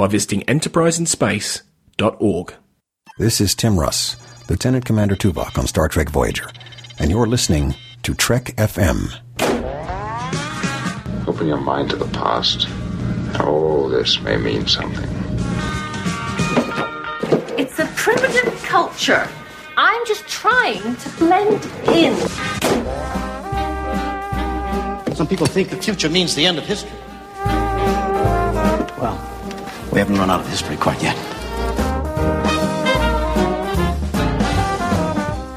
by visiting enterpriseinspace.org. This is Tim Russ, Lieutenant Commander Tuvok on Star Trek Voyager, and you're listening to Trek FM. Open your mind to the past. Oh, this may mean something. It's a primitive culture. I'm just trying to blend in. Some people think the future means the end of history. Well, we haven't run out of history quite yet.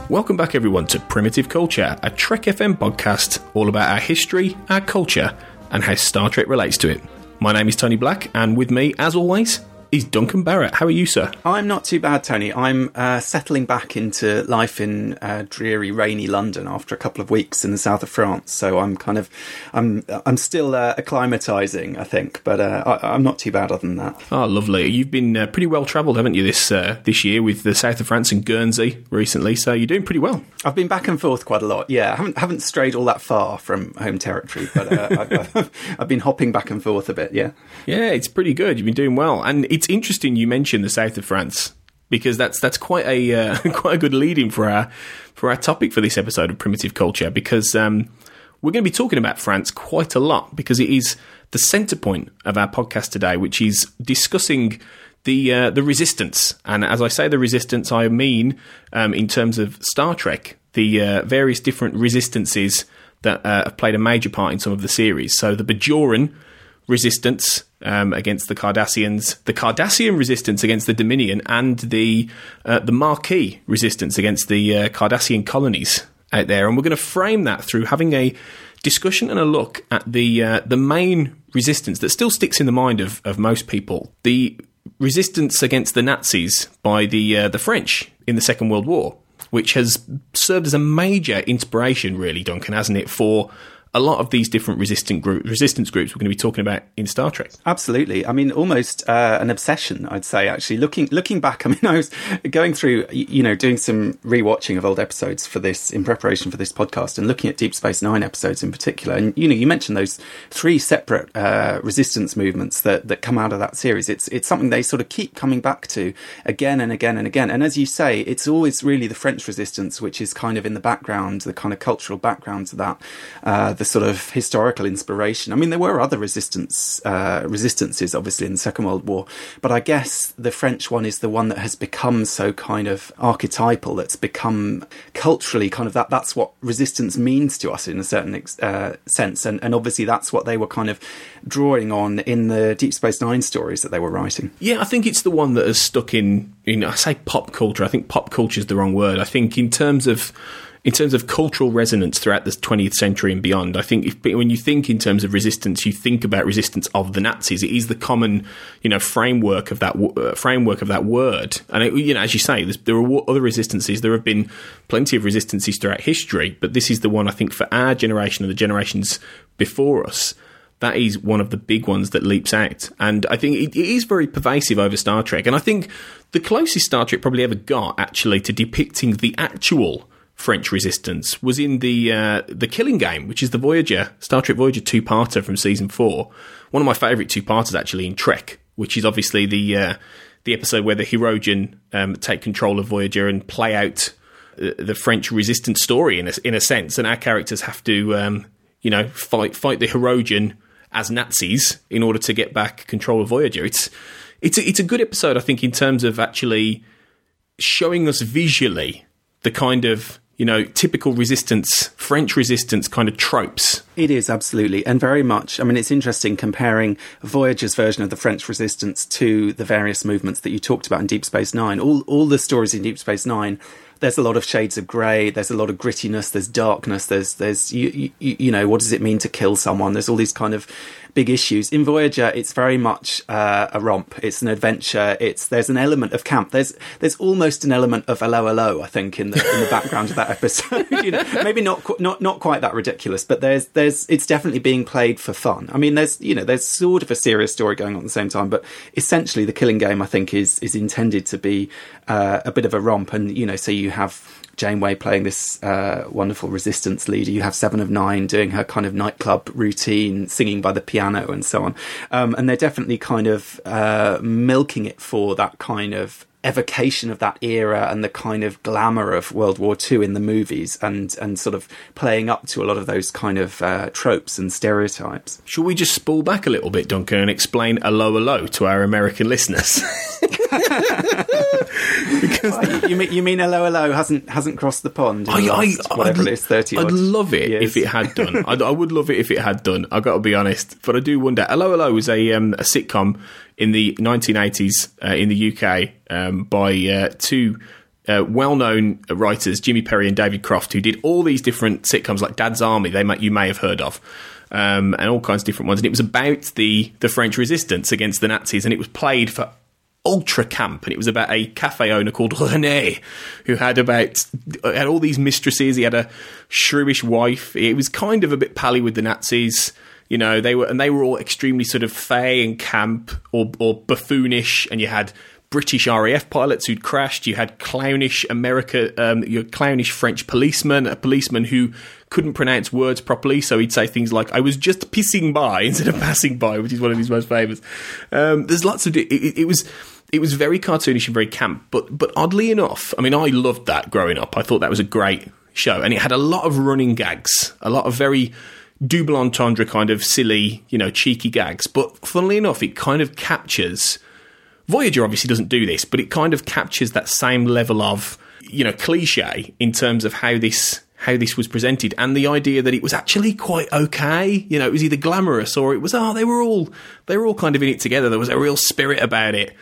Welcome back, everyone, to Primitive Culture, a Trek FM podcast all about our history, our culture, and how Star Trek relates to it. My name is Tony Black, and with me, as always, is Duncan Barrett. How are you, sir? I'm not too bad, Tony. I'm uh, settling back into life in uh, dreary, rainy London after a couple of weeks in the south of France. So I'm kind of, I'm, I'm still uh, acclimatizing, I think, but uh, I, am not too bad other than that. Oh, lovely. You've been uh, pretty well travelled, haven't you, this uh, this year with the south of France and Guernsey recently? So you're doing pretty well. I've been back and forth quite a lot. Yeah, I haven't haven't strayed all that far from home territory, but I've, I've been hopping back and forth a bit. Yeah, yeah, it's pretty good. You've been doing well, and it's interesting you mentioned the south of France because that's that's quite a uh, quite a good leading for our for our topic for this episode of primitive culture because um, we're going to be talking about France quite a lot because it is the centre point of our podcast today, which is discussing the uh, the resistance. And as I say, the resistance, I mean um, in terms of Star Trek, the uh, various different resistances that uh, have played a major part in some of the series. So the Bajoran resistance um, against the Cardassians, the Cardassian resistance against the Dominion, and the uh, the Maquis resistance against the uh, Cardassian colonies out there. And we're going to frame that through having a discussion and a look at the uh, the main resistance that still sticks in the mind of, of most people. The resistance against the Nazis by the uh, the French in the Second World War, which has served as a major inspiration, really, Duncan, hasn't it, for a lot of these different resistant group, resistance groups we're going to be talking about in Star Trek. Absolutely. I mean, almost uh, an obsession, I'd say. Actually, looking looking back, I mean, I was going through, you know, doing some rewatching of old episodes for this in preparation for this podcast, and looking at Deep Space Nine episodes in particular. And you know, you mentioned those three separate uh, resistance movements that that come out of that series. It's it's something they sort of keep coming back to again and again and again. And as you say, it's always really the French resistance, which is kind of in the background, the kind of cultural background to that. Uh, the sort of historical inspiration. I mean, there were other resistance uh, resistances, obviously, in the Second World War, but I guess the French one is the one that has become so kind of archetypal. That's become culturally kind of that. That's what resistance means to us in a certain uh, sense, and and obviously that's what they were kind of drawing on in the Deep Space Nine stories that they were writing. Yeah, I think it's the one that has stuck in. In I say pop culture. I think pop culture is the wrong word. I think in terms of in terms of cultural resonance throughout the 20th century and beyond, I think if, when you think in terms of resistance, you think about resistance of the Nazis. It is the common, you know, framework of that uh, framework of that word. And it, you know, as you say, there are other resistances. There have been plenty of resistances throughout history, but this is the one I think for our generation and the generations before us that is one of the big ones that leaps out. And I think it, it is very pervasive over Star Trek. And I think the closest Star Trek probably ever got actually to depicting the actual French resistance was in the uh, the Killing Game, which is the Voyager Star Trek Voyager two parter from season four. One of my favourite two parters actually in Trek, which is obviously the uh, the episode where the Hirogen um, take control of Voyager and play out uh, the French resistance story in a, in a sense, and our characters have to um, you know fight fight the Hirogen as Nazis in order to get back control of Voyager. It's it's a, it's a good episode, I think, in terms of actually showing us visually the kind of you know, typical resistance, French resistance kind of tropes It is absolutely, and very much. I mean, it's interesting comparing Voyager's version of the French Resistance to the various movements that you talked about in Deep Space Nine. All all the stories in Deep Space Nine there's a lot of shades of grey. There's a lot of grittiness. There's darkness. There's there's you, you, you know what does it mean to kill someone? There's all these kind of big issues. In Voyager, it's very much uh, a romp. It's an adventure. It's there's an element of camp. There's there's almost an element of 'Allo 'Allo. I think in the in the background of that episode. you know, maybe not not not quite that ridiculous, but there's there's it's definitely being played for fun. I mean, there's you know there's sort of a serious story going on at the same time, but essentially the Killing Game I think is is intended to be uh, a bit of a romp, and you know so you have Janeway playing this uh, wonderful resistance leader. You have Seven of Nine doing her kind of nightclub routine, singing by the piano and so on. Um, and they're definitely kind of uh, milking it for that kind of evocation of that era and the kind of glamour of World War II in the movies and, and sort of playing up to a lot of those kind of uh, tropes and stereotypes. Should we just spool back a little bit, Duncan, and explain a low, a low to our American listeners? because you mean you mean 'Allo 'Allo hasn't hasn't crossed the pond I, I, whatever I'd, it is thirty. I'd love it years. if it had done. I'd, I would love it if it had done. I've got to be honest, but I do wonder. 'Allo 'Allo was a um, a sitcom in the 1980s uh, in the UK um, by uh, two. Uh, well-known writers Jimmy Perry and David Croft, who did all these different sitcoms like Dad's Army, they might, you may have heard of, um, and all kinds of different ones. And it was about the the French resistance against the Nazis, and it was played for ultra camp, and it was about a cafe owner called Rene, who had about had all these mistresses. He had a shrewish wife. It was kind of a bit pally with the Nazis. You know, they were and they were all extremely sort of fey and camp or, or buffoonish, and you had British RAF pilots who'd crashed. You had clownish America, um, your clownish French policeman, a policeman who couldn't pronounce words properly, so he'd say things like "I was just pissing by" instead of passing by, which is one of his most famous. Um, there's lots of it, it, it was it was very cartoonish and very camp, but but oddly enough, I mean, I loved that growing up. I thought that was a great show, and it had a lot of running gags, a lot of very double entendre kind of silly, you know, cheeky gags. But funnily enough, it kind of captures. Voyager obviously doesn't do this, but it kind of captures that same level of you know cliche in terms of how this how this was presented and the idea that it was actually quite okay. You know, it was either glamorous or it was oh they were all they were all kind of in it together. There was a real spirit about it.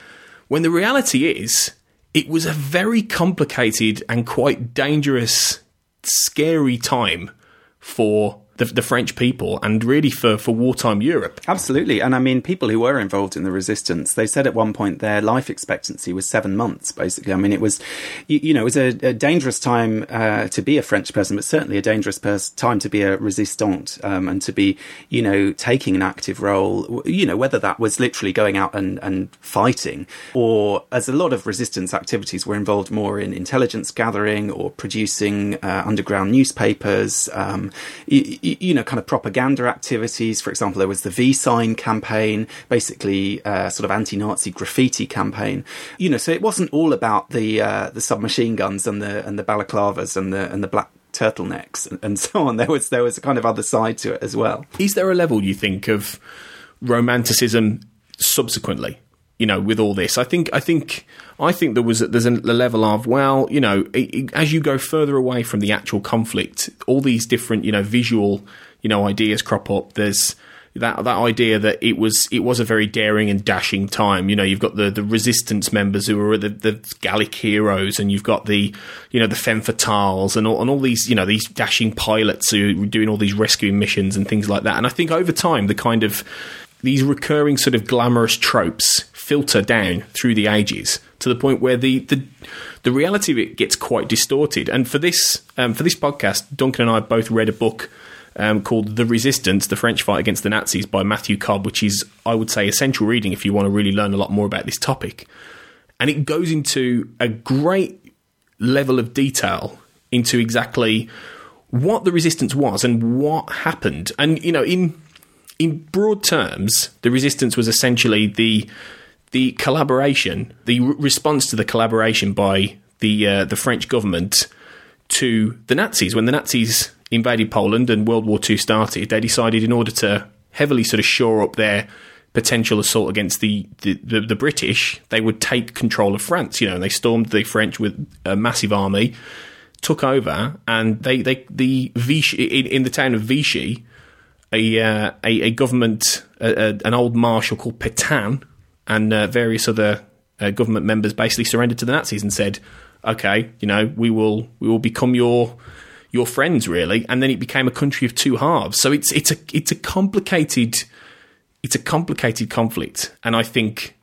When the reality is, it was a very complicated and quite dangerous, scary time for the, the, French people and really for, for wartime Europe. Absolutely. And I mean, people who were involved in the resistance, they said at one point their life expectancy was seven months, basically. I mean, it was, you, you know, it was a, a dangerous time uh, to be a French person, but certainly a dangerous pers- time to be a resistant um, and to be, you know, taking an active role, you know, whether that was literally going out and, and fighting or as a lot of resistance activities were involved more in intelligence gathering or producing uh, underground newspapers. Um, you, you know, kind of propaganda activities. For example, there was the V sign campaign, basically uh, sort of anti-Nazi graffiti campaign. You know, so it wasn't all about the uh, the submachine guns and the and the balaclavas and the and the black turtlenecks and, and so on. There was there was a kind of other side to it as well. Is there a level you think of romanticism subsequently? You know, with all this. I think, I think, I think there was there's a, level of well, you know, it, it, as you go further away from the actual conflict, all these different, you know, visual, you know, ideas crop up. There's that that idea that it was it was a very daring and dashing time. You know, you've got the the resistance members who are the, the Gallic heroes, and you've got the you know the femme fatales and all, and all these you know these dashing pilots who are doing all these rescuing missions and things like that. And I think over time, the kind of these recurring sort of glamorous tropes filter down through the ages to the point where the the, the reality of it gets quite distorted. And for this um, for this podcast, Duncan and I both read a book um, called "The Resistance: The French Fight Against the Nazis" by Matthew Cobb, which is I would say essential reading if you want to really learn a lot more about this topic. And it goes into a great level of detail into exactly what the resistance was and what happened. And you know, in in broad terms, the resistance was essentially the the collaboration, the response to the collaboration by the uh, the French government to the Nazis when the Nazis invaded Poland and World War II started. They decided in order to heavily sort of shore up their potential assault against the, the, the, the British, they would take control of France. You know, and they stormed the French with a massive army, took over, and they, they the Vichy in, in the town of Vichy a uh, a, a, government, an old marshal called Petain, and uh, various other uh, government members basically surrendered to the Nazis and said, "Okay, you know, we will we will become your." Your friends, really, and then it became a country of two halves. So it's it's a it's a complicated it's a complicated conflict, and I think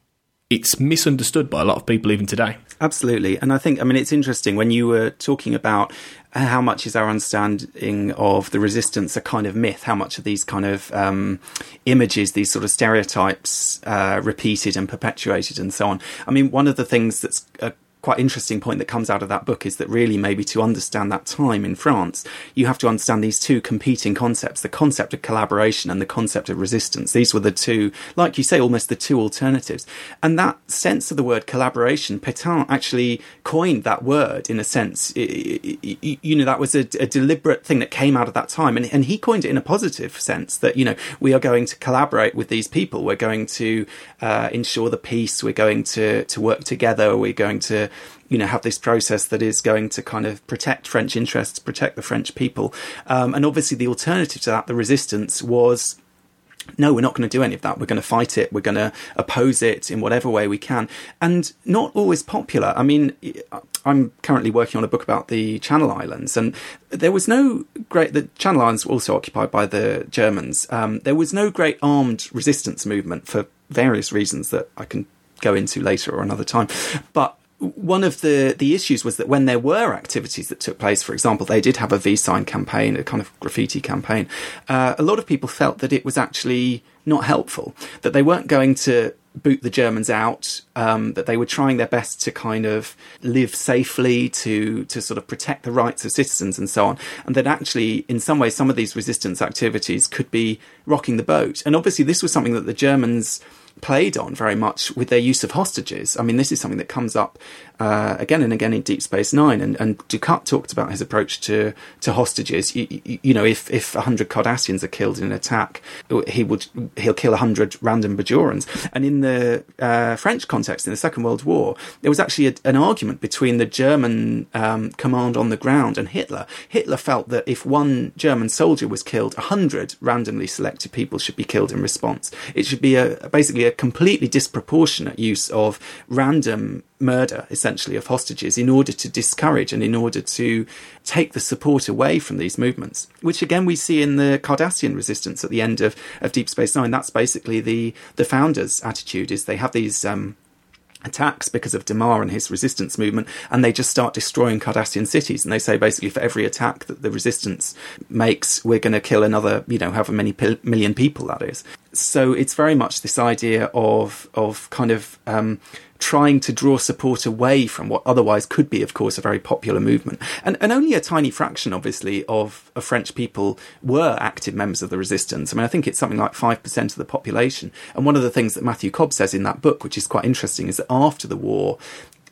it's misunderstood by a lot of people even today. Absolutely. And I think, I mean, it's interesting when you were talking about how much is our understanding of the resistance a kind of myth? How much are these kind of um, images, these sort of stereotypes, uh, repeated and perpetuated, and so on? I mean, one of the things that's uh, quite interesting point that comes out of that book is that really maybe to understand that time in France, you have to understand these two competing concepts, the concept of collaboration and the concept of resistance. These were the two, like you say, almost the two alternatives. And that sense of the word collaboration, Petain actually coined that word in a sense. You know, that was a, a deliberate thing that came out of that time. And, and he coined it in a positive sense that, you know, we are going to collaborate with these people. We're going to uh, ensure the peace. We're going to, to work together. We're going to you know have this process that is going to kind of protect French interests, protect the French people, um, and obviously the alternative to that, the resistance was no, we're not going to do any of that. We're going to fight it. We're going to oppose it in whatever way we can. And not always popular. I mean, I'm currently working on a book about the Channel Islands, and there was no great. The Channel Islands were also occupied by the Germans. Um, there was no great armed resistance movement for various reasons that I can go into later or another time. But one of the, the issues was that when there were activities that took place, for example, they did have a V sign campaign, a kind of graffiti campaign, uh, a lot of people felt that it was actually not helpful, that they weren't going to boot the Germans out, um, that they were trying their best to kind of live safely, to to sort of protect the rights of citizens and so on, and that actually, in some ways, some of these resistance activities could be rocking the boat. And obviously, this was something that the Germans played on very much with their use of hostages. I mean, this is something that comes up uh, again and again in Deep Space Nine, and, and Dukat talked about his approach to to hostages. You, you, you know, if if hundred Cardassians are killed in an attack, he would he'll kill hundred random Bajorans. And in the uh, French context, in the Second World War, there was actually a, an argument between the German um, command on the ground and Hitler. Hitler felt that if one German soldier was killed, hundred randomly selected people should be killed in response. It should be a basically a completely disproportionate use of random murder, essentially, of hostages in order to discourage and in order to take the support away from these movements, which again we see in the Cardassian resistance at the end of, of Deep Space Nine. That's basically the, the founders' attitude is they have these, um, attacks because of Damar and his resistance movement, and they just start destroying Cardassian cities. And they say basically for every attack that the resistance makes, we're going to kill another, you know, however many million people that is. So it's very much this idea of of kind of um, trying to draw support away from what otherwise could be, of course, a very popular movement. And, and only a tiny fraction, obviously, of, of French people were active members of the resistance. I mean, I think it's something like 5% of the population. And one of the things that Matthew Cobb says in that book, which is quite interesting, is that after the war,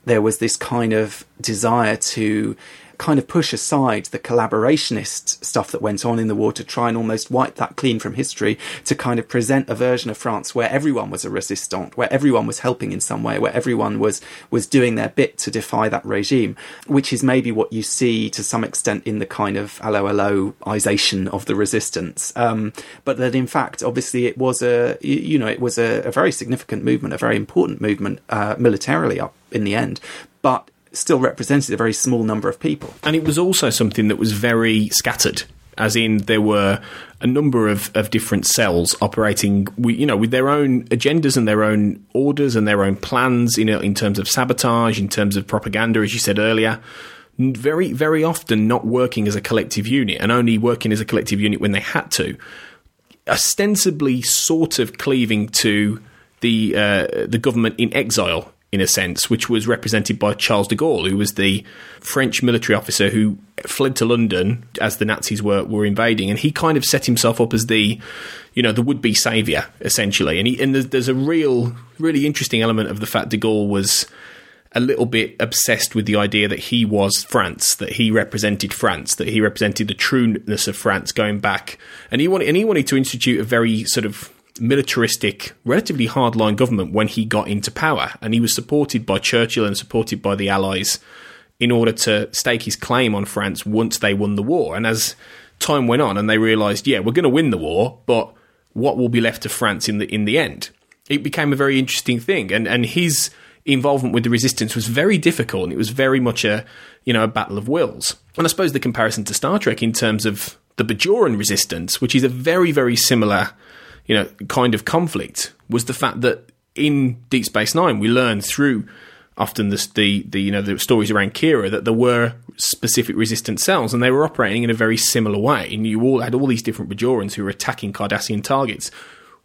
there was this kind of desire to kind of push aside the collaborationist stuff that went on in the war to try and almost wipe that clean from history to kind of present a version of France where everyone was a resistant, where everyone was helping in some way, where everyone was was doing their bit to defy that regime, which is maybe what you see to some extent in the kind of allo alloization of the resistance. Um, but that in fact, obviously, it was a you know it was a, a very significant movement, a very important movement uh, militarily up in the end, but still represented a very small number of people. And it was also something that was very scattered as in there were a number of, of different cells operating, you know, with their own agendas and their own orders and their own plans, you know, in terms of sabotage, in terms of propaganda, as you said earlier. Very, very often not working as a collective unit and only working as a collective unit when they had to. Ostensibly, sort of cleaving to the uh, the government in exile in a sense, which was represented by Charles de Gaulle, who was the French military officer who fled to London as the Nazis were, were invading, and he kind of set himself up as the, you know, the would be savior essentially. And he, and there's, there's a real, really interesting element of the fact de Gaulle was a little bit obsessed with the idea that he was France, that he represented France, that he represented the trueness of France going back, and he wanted and he wanted to institute a very sort of militaristic, relatively hardline government when he got into power, and he was supported by Churchill and supported by the Allies in order to stake his claim on France once they won the war. And as time went on and they realised, yeah, we're going to win the war, but what will be left to France in the in the end? It became a very interesting thing, and and his involvement with the resistance was very difficult, and it was very much a you know a battle of wills. And I suppose the comparison to Star Trek in terms of the Bajoran resistance, which is a very very similar you know kind of conflict, was the fact that in Deep Space Nine we learned through often the, the, the you know the stories around Kira that there were specific resistance cells and they were operating in a very similar way. And you all had all these different Bajorans who were attacking Cardassian targets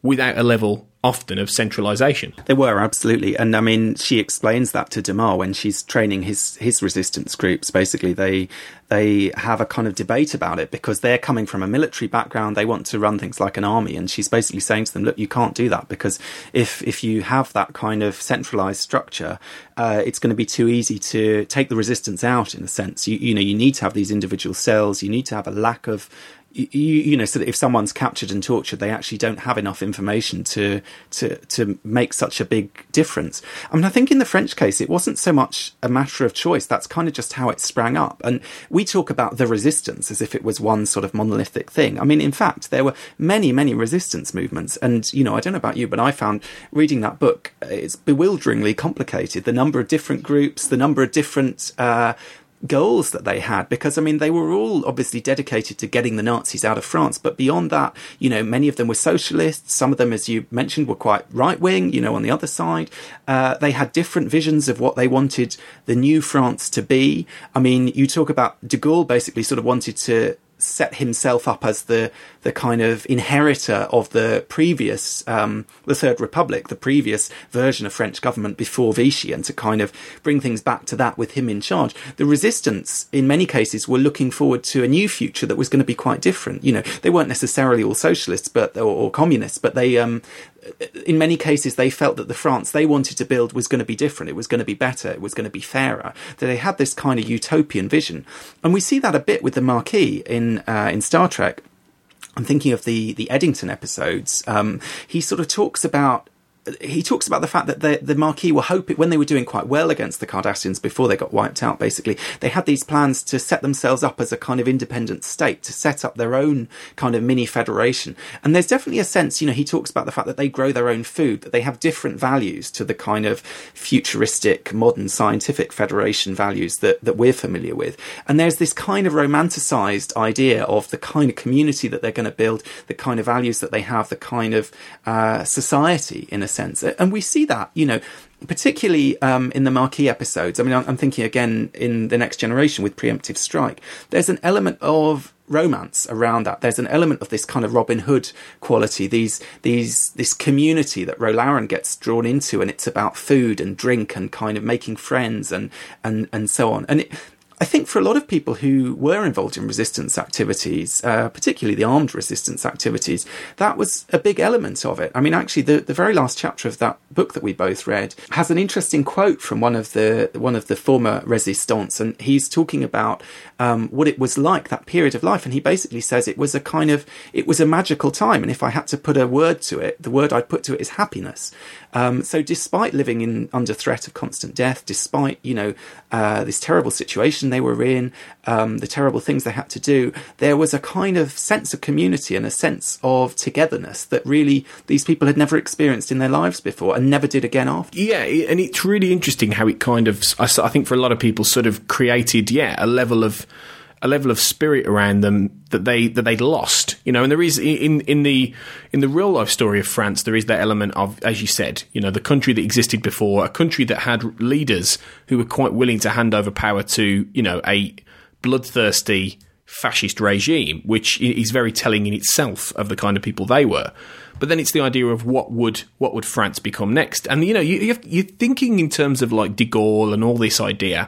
without a level often of centralization. They were absolutely, and I mean, she explains that to Damar when she's training his his resistance groups. Basically, they they have a kind of debate about it because they're coming from a military background. They want to run things like an army, and she's basically saying to them, "Look, you can't do that because if if you have that kind of centralized structure, uh, it's going to be too easy to take the resistance out. In a sense, you you know, you need to have these individual cells. You need to have a lack of you, you, know, so that if someone's captured and tortured, they actually don't have enough information to to to make such a big difference. I mean, I think in the French case, it wasn't so much a matter of choice. That's kind of just how it sprang up. And we talk about the resistance as if it was one sort of monolithic thing. I mean, in fact, there were many, many resistance movements. And you know, I don't know about you, but I found reading that book it's bewilderingly complicated. The number of different groups, the number of different uh, goals that they had because I mean they were all obviously dedicated to getting the Nazis out of France. But beyond that you know many of them were socialists. Some of them as you mentioned were quite right wing you know on the other side. Uh, they had different visions of what they wanted the new France to be. I mean you talk about de Gaulle basically sort of wanted to set himself up as the the kind of inheritor of the previous um, the Third Republic, the previous version of French government before Vichy, and to kind of bring things back to that with him in charge. The resistance, in many cases, were looking forward to a new future that was going to be quite different. You know, they weren't necessarily all socialists, but or, or communists, but they um, in many cases, they felt that the France they wanted to build was going to be different. It was going to be better. It was going to be fairer. That they had this kind of utopian vision, and we see that a bit with the Maquis in uh, in Star Trek. I'm thinking of the the Eddington episodes. Um, he sort of talks about he talks about the fact that the, the Maquis were hoping, when they were doing quite well against the Cardassians before they got wiped out, basically, they had these plans to set themselves up as a kind of independent state, to set up their own kind of mini federation. And there's definitely a sense, you know, he talks about the fact that they grow their own food, that they have different values to the kind of futuristic, modern scientific federation values that, that we're familiar with. And there's this kind of romanticized idea of the kind of community that they're going to build, the kind of values that they have, the kind of uh, society in a sense. And we see that, you know, particularly um, in the Maquis episodes. I mean, I'm thinking again in The Next Generation with Preemptive Strike. There's an element of romance around that. There's an element of this kind of Robin Hood quality, these these this community that Ro Laren gets drawn into, and it's about food and drink and kind of making friends and and and so on. And it, I think for a lot of people who were involved in resistance activities, uh, particularly the armed resistance activities, that was a big element of it. I mean, actually, the, the very last chapter of that book that we both read has an interesting quote from one of the one of the former resistants, and he's talking about um, what it was like that period of life, and he basically says it was a kind of it was a magical time, and if I had to put a word to it, the word I'd put to it is happiness. Um, so, despite living in under threat of constant death, despite you know uh, this terrible situation they were in, um, the terrible things they had to do, there was a kind of sense of community and a sense of togetherness that really these people had never experienced in their lives before and never did again after. Yeah, and it's really interesting how it kind of, I think for a lot of people, sort of created, yeah, a level of a level of spirit around them that they that they'd lost. You know, and there is in in the in the real life story of France, there is that element of, as you said, you know, the country that existed before, a country that had leaders who were quite willing to hand over power to, you know, a bloodthirsty fascist regime, which is very telling in itself of the kind of people they were. But then it's the idea of what would what would France become next, and you know, you, you're thinking in terms of like De Gaulle and all this idea.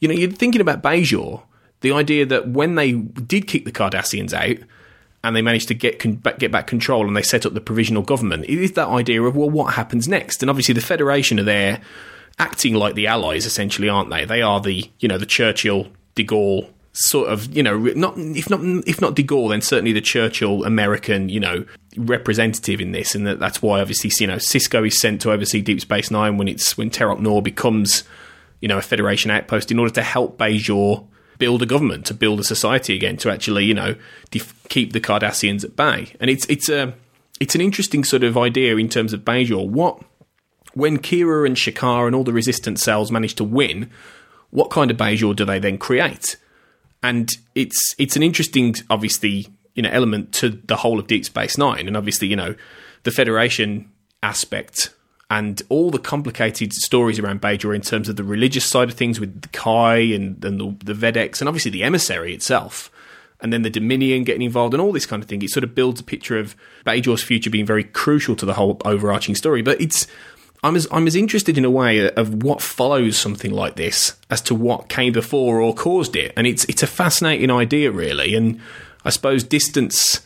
You know, you're thinking about Bajor the idea that when they did kick the Cardassians out and they managed to get get back control and they set up the provisional government, it is that idea of well, what happens next? And obviously, the Federation are there acting like the Allies, essentially, aren't they? They are the you know the Churchill, De Gaulle sort of you know not if not if not De Gaulle, then certainly the Churchill American you know representative in this, and that, that's why obviously you know Sisko is sent to oversee Deep Space Nine when it's when Terok Nor becomes you know a Federation outpost in order to help Bajor build a government, to build a society again, to actually, you know, def- keep the Cardassians at bay. And it's it's a it's an interesting sort of idea in terms of Bajor. What when Kira and Shakaar and all the resistance cells manage to win, what kind of Bajor do they then create? And it's it's an interesting, obviously, you know, element to the whole of Deep Space Nine, and obviously, you know, the Federation aspect and all the complicated stories around Bajor in terms of the religious side of things with the Kai and, and the, the Vedeks, and obviously the emissary itself and then the Dominion getting involved and all this kind of thing. It sort of builds a picture of Bajor's future being very crucial to the whole overarching story. But it's I'm as I'm as interested in a way of what follows something like this as to what came before or caused it, and it's it's a fascinating idea really, and I suppose distance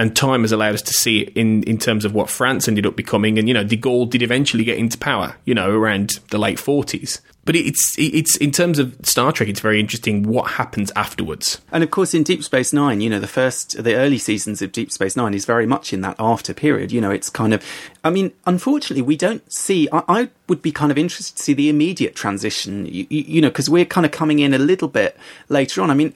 and time has allowed us to see it in, in terms of what France ended up becoming. And, you know, de Gaulle did eventually get into power, you know, around the late 40s. But it's it's in terms of Star Trek, it's very interesting what happens afterwards. And of course, in Deep Space Nine, you know, the first, the early seasons of Deep Space Nine is very much in that after period. You know, it's kind of, I mean, unfortunately, we don't see. I, I would be kind of interested to see the immediate transition. You, you know, because we're kind of coming in a little bit later on. I mean,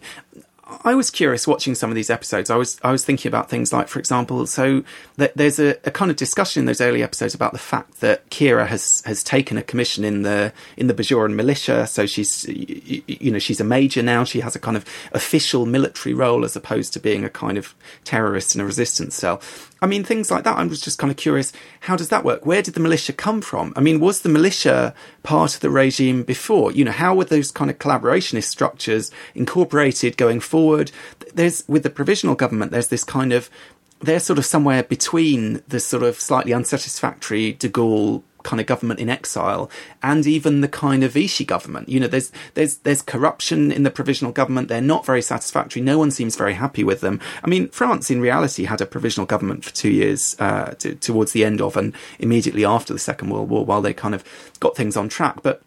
I was curious watching some of these episodes. I was I was thinking about things like, for example, so there's a, a, kind of discussion in those early episodes about the fact that Kira has has taken a commission in the in the Bajoran militia. So she's you know she's a major now. She has a kind of official military role as opposed to being a kind of terrorist in a resistance cell. I mean, things like that. I was just kind of curious. How does that work? Where did the militia come from? I mean, was the militia part of the regime before? You know, how were those kind of collaborationist structures incorporated going forward? There's with the provisional government. There's this kind of they're sort of somewhere between the sort of slightly unsatisfactory De Gaulle kind of government in exile and even the kind of Vichy government. You know, there's there's there's corruption in the provisional government. They're not very satisfactory. No one seems very happy with them. I mean, France in reality had a provisional government for two years uh, to, towards the end of and immediately after the Second World War, while they kind of got things on track. But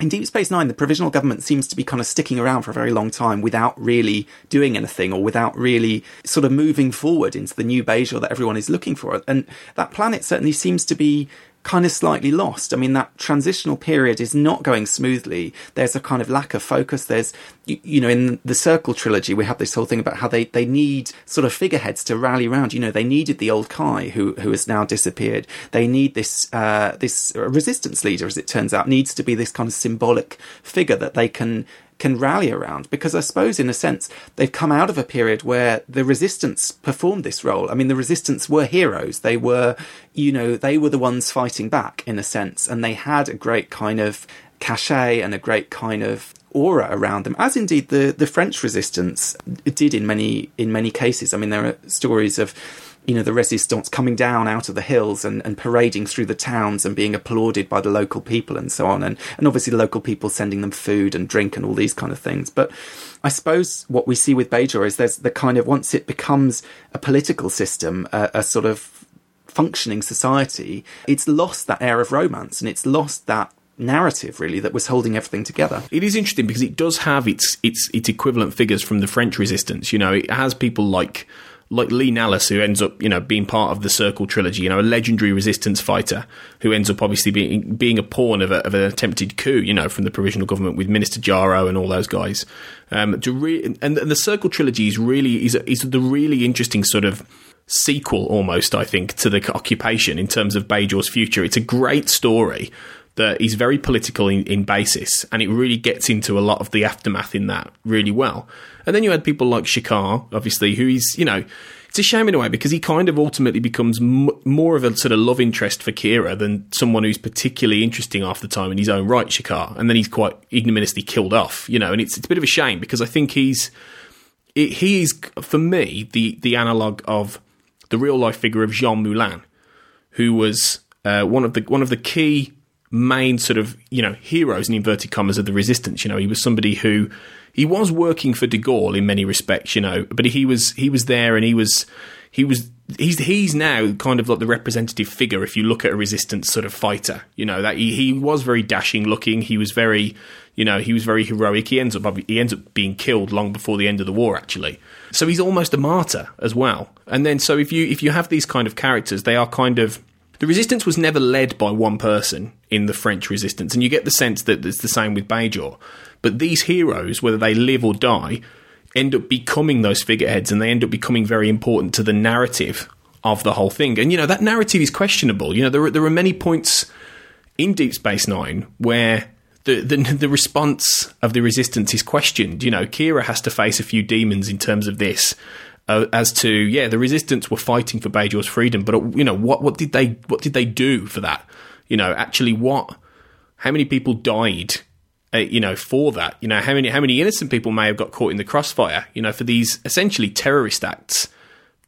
in Deep Space Nine, the provisional government seems to be kind of sticking around for a very long time without really doing anything or without really sort of moving forward into the new Bajor that everyone is looking for. And that planet certainly seems to be kind of slightly lost. I mean, that transitional period is not going smoothly. There's a kind of lack of focus. There's, you, you, know, in the Circle trilogy, we have this whole thing about how they, they need sort of figureheads to rally around. You know, they needed the old Kai who, who has now disappeared. They need this, uh, this resistance leader, as it turns out, needs to be this kind of symbolic figure that they can can rally around because I suppose in a sense they've come out of a period where the resistance performed this role. I mean the resistance were heroes. They were you know they were the ones fighting back in a sense and they had a great kind of cachet and a great kind of aura around them, as indeed the, the French resistance did in many in many cases. I mean, there are stories of you know, the resistance coming down out of the hills and, and parading through the towns and being applauded by the local people and so on. And, and obviously the local people sending them food and drink and all these kind of things. But I suppose what we see with Bajor is there's the kind of, once it becomes a political system, a, a sort of functioning society, it's lost that air of romance and it's lost that narrative really that was holding everything together. It is interesting because it does have its its its equivalent figures from the French resistance. You know, it has people like like Li Nalas, who ends up, you know, being part of the Circle trilogy, you know, a legendary resistance fighter who ends up obviously being being a pawn of, a, of an attempted coup, you know, from the provisional government with Minister Jaro and all those guys. Um, to re- and, the Circle trilogy is really is is the really interesting sort of sequel almost, I think, to the occupation in terms of Bajor's future. It's a great story that is very political in, in, basis, and it really gets into a lot of the aftermath in that really well. And then you had people like Shakaar, obviously, who is, you know, it's a shame in a way because he kind of ultimately becomes m- more of a sort of love interest for Kira than someone who's particularly interesting half the time in his own right, Shakaar. And then he's quite ignominiously killed off, you know, and it's, it's a bit of a shame because I think he's, it, he is, for me, the, the analogue of the real life figure of Jean Moulin, who was uh, one of the one of the key main sort of you know heroes in inverted commas of the resistance. You know, he was somebody who he was working for De Gaulle in many respects. You know, but he was he was there and he was he was he's he's now kind of like the representative figure if you look at a resistance sort of fighter. You know that he, he was very dashing looking. He was very you know he was very heroic. He ends up he ends up being killed long before the end of the war actually. So he's almost a martyr as well. And then so if you if you have these kind of characters, they are kind of the resistance was never led by one person in the French resistance, and you get the sense that it's the same with Bajor. But these heroes, whether they live or die, end up becoming those figureheads, and they end up becoming very important to the narrative of the whole thing. And you know that narrative is questionable. You know there are, there are many points in Deep Space Nine where the, the the response of the resistance is questioned. You know, Kira has to face a few demons in terms of this. Uh, as to yeah, the resistance were fighting for Bajor's freedom, but uh, you know what what did they what did they do for that? You know, actually, what how many people died? Uh, you know, for that, you know, how many how many innocent people may have got caught in the crossfire? You know, for these essentially terrorist acts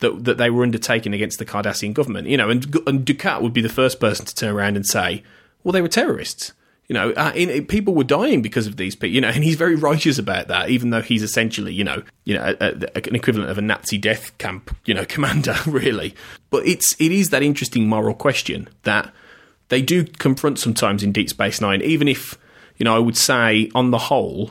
that that they were undertaking against the Cardassian government. You know, and, and Dukat would be the first person to turn around and say, "Well, they were terrorists." You know, uh, in, in, people were dying because of these people. You know, and he's very righteous about that, even though he's essentially, you know, you know, a, a, an equivalent of a Nazi death camp, you know, commander, really. But it's it is that interesting moral question that they do confront sometimes in Deep Space Nine, even if you know, I would say on the whole,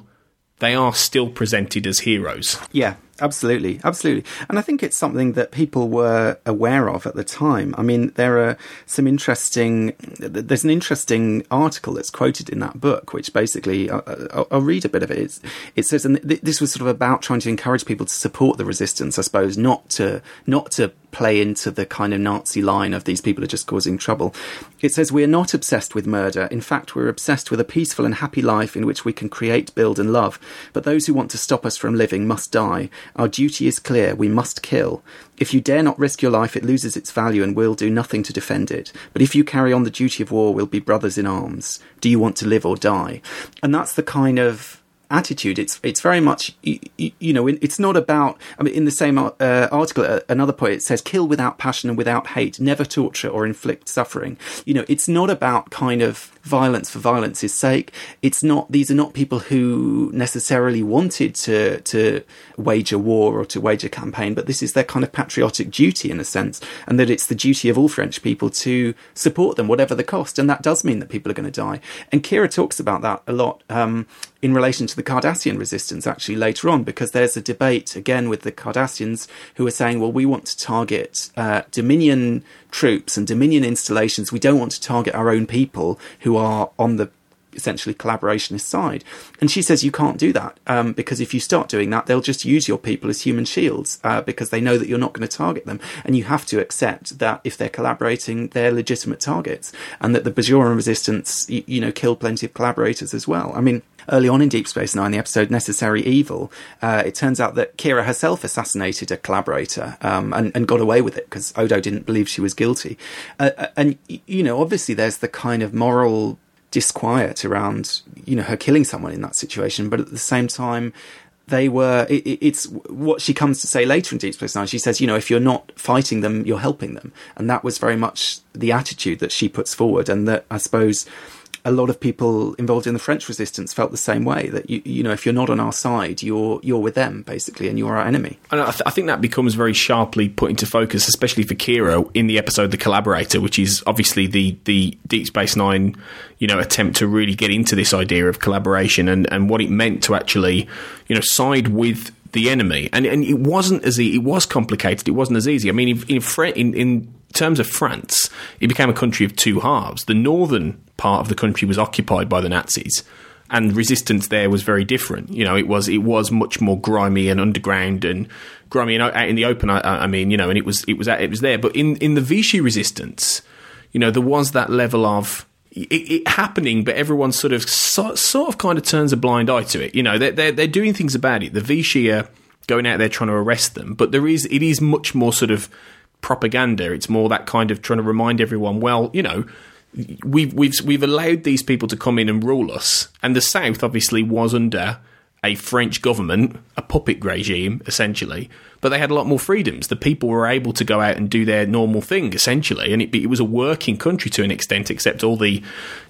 they are still presented as heroes. Yeah, Absolutely, absolutely. And I think it's something that people were aware of at the time. I mean, there are some interesting, there's an interesting article that's quoted in that book, which basically, uh, uh, I'll, I'll read a bit of it. It's, it says, and this was sort of about trying to encourage people to support the resistance, I suppose, not to, not to play into the kind of Nazi line of these people are just causing trouble. It says, We are not obsessed with murder. In fact, we're obsessed with a peaceful and happy life in which we can create, build, and love. But those who want to stop us from living must die. Our duty is clear. We must kill. If you dare not risk your life, it loses its value and we'll do nothing to defend it. But if you carry on the duty of war, we'll be brothers in arms. Do you want to live or die? And that's the kind of attitude. It's it's very much you, you, know it's not about. I mean, in the same uh, article, uh, another point it says, "Kill without passion and without hate. Never torture or inflict suffering." You know, it's not about kind of violence for violence's sake. It's not. These are not people who necessarily wanted to to wage a war or to wage a campaign, but this is their kind of patriotic duty in a sense, and that it's the duty of all French people to support them, whatever the cost. And that does mean that people are going to die. And Kira talks about that a lot. Um, in relation to the Cardassian resistance actually later on, because there's a debate again with the Cardassians who are saying, well, we want to target uh, Dominion troops and Dominion installations. We don't want to target our own people who are on the essentially collaborationist side. And she says you can't do that um, because if you start doing that, they'll just use your people as human shields uh, because they know that you're not going to target them. And you have to accept that if they're collaborating, they're legitimate targets, and that the Bajoran resistance, you, you know, killed plenty of collaborators as well. I mean, early on in Deep Space Nine, the episode Necessary Evil, uh, it turns out that Kira herself assassinated a collaborator um, and, and, got away with it because Odo didn't believe she was guilty. Uh, uh and, you know, obviously there's the kind of moral disquiet around you know her killing someone in that situation, but at the same time they were it, it's what she comes to say later in deep space nine she says you know if you're not fighting them you're helping them. And that was very much the attitude that she puts forward and that i suppose a lot of people involved in the French resistance felt the same way that you you know if you're not on our side you're you're with them basically and you're our enemy. And I, th- I, think that becomes very sharply put into focus especially for Kira in the episode the collaborator which is obviously the the Deep Space 9 you know attempt to really get into this idea of collaboration and and what it meant to actually you know side with the enemy. And and it wasn't as e- it was complicated it wasn't as easy. I mean in, in, in terms of France, it became a country of two halves. The northern part of the country was occupied by the Nazis, and resistance there was very different. You know, it was it was much more grimy and underground and grimy and out in the open. I, I mean, you know, and it was it was it was there. But in in the Vichy resistance, you know, there was that level of it, it, happening, but everyone sort of so, sort of kind of turns a blind eye to it. You know, they're, they're, they're doing things about it. The Vichy are going out there trying to arrest them, but there is it is much more sort of propaganda. It's more that kind of trying to remind everyone, well, you know, we've we've we've allowed these people to come in and rule us, and the South obviously was under a French government, a puppet regime, essentially. But they had a lot more freedoms. The people were able to go out and do their normal thing, essentially, and it, it was a working country to an extent. Except all the,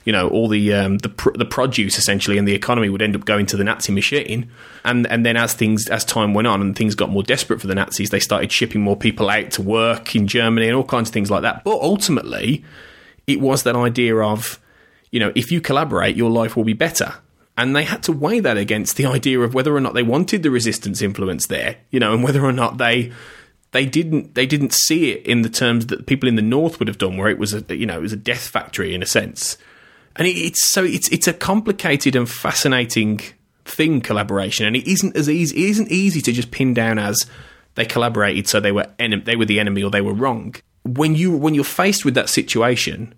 you know, all the um, the pr- the produce essentially and the economy would end up going to the Nazi machine. And and then as things as time went on and things got more desperate for the Nazis, they started shipping more people out to work in Germany and all kinds of things like that. But ultimately, it was that idea of, you know, if you collaborate, your life will be better and they had to weigh that against the idea of whether or not they wanted the resistance influence there, you know, and whether or not they they didn't they didn't see it in the terms that people in the north would have done, where it was a you know it was a death factory in a sense. and it, it's so it's it's a complicated and fascinating thing collaboration, and it isn't as easy. It isn't easy to just pin down as they collaborated, so they were en- they were the enemy or they were wrong. When you when you're faced with that situation,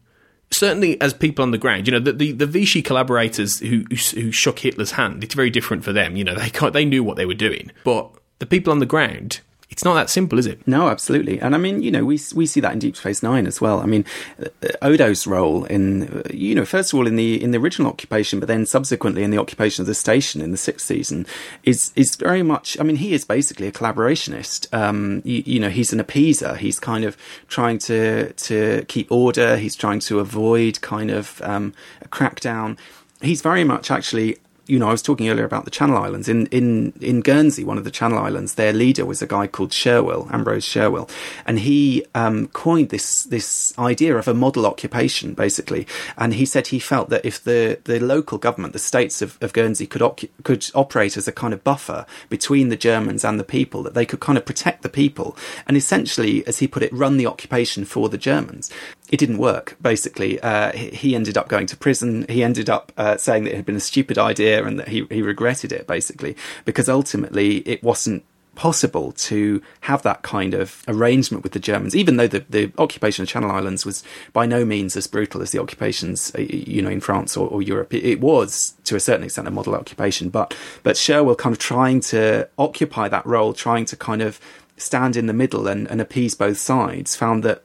certainly as people on the ground, you know, the, the, the Vichy collaborators who, who, who shook Hitler's hand, it's very different for them. You know, they they knew what they were doing, but the people on the ground, it's not that simple, is it? No, absolutely. And I mean, you know, we we see that in Deep Space Nine as well. I mean, uh, Odo's role in, uh, you know, first of all in the in the original occupation, but then subsequently in the occupation of the station in the sixth season, is is very much. I mean, he is basically a collaborationist. Um, you, you know, he's an appeaser. He's kind of trying to to keep order. He's trying to avoid kind of um, a crackdown he's very much actually you know, I was talking earlier about the Channel Islands. In, in, in Guernsey, one of the Channel Islands, their leader was a guy called Sherwill, Ambrose Sherwill. And he um, coined this, this idea of a model occupation, basically. And he said he felt that if the, the local government, the states of, of Guernsey, could, ocu- could operate as a kind of buffer between the Germans and the people, that they could kind of protect the people. And essentially, as he put it, run the occupation for the Germans it didn't work. Basically, uh, he ended up going to prison. He ended up uh, saying that it had been a stupid idea and that he he regretted it. Basically, because ultimately it wasn't possible to have that kind of arrangement with the Germans, even though the, the occupation of Channel Islands was by no means as brutal as the occupations, uh, you know, in France or, or Europe. It, it, was to a certain extent a model occupation, but but Sherwill kind of trying to occupy that role, trying to kind of stand in the middle and, and appease both sides, found that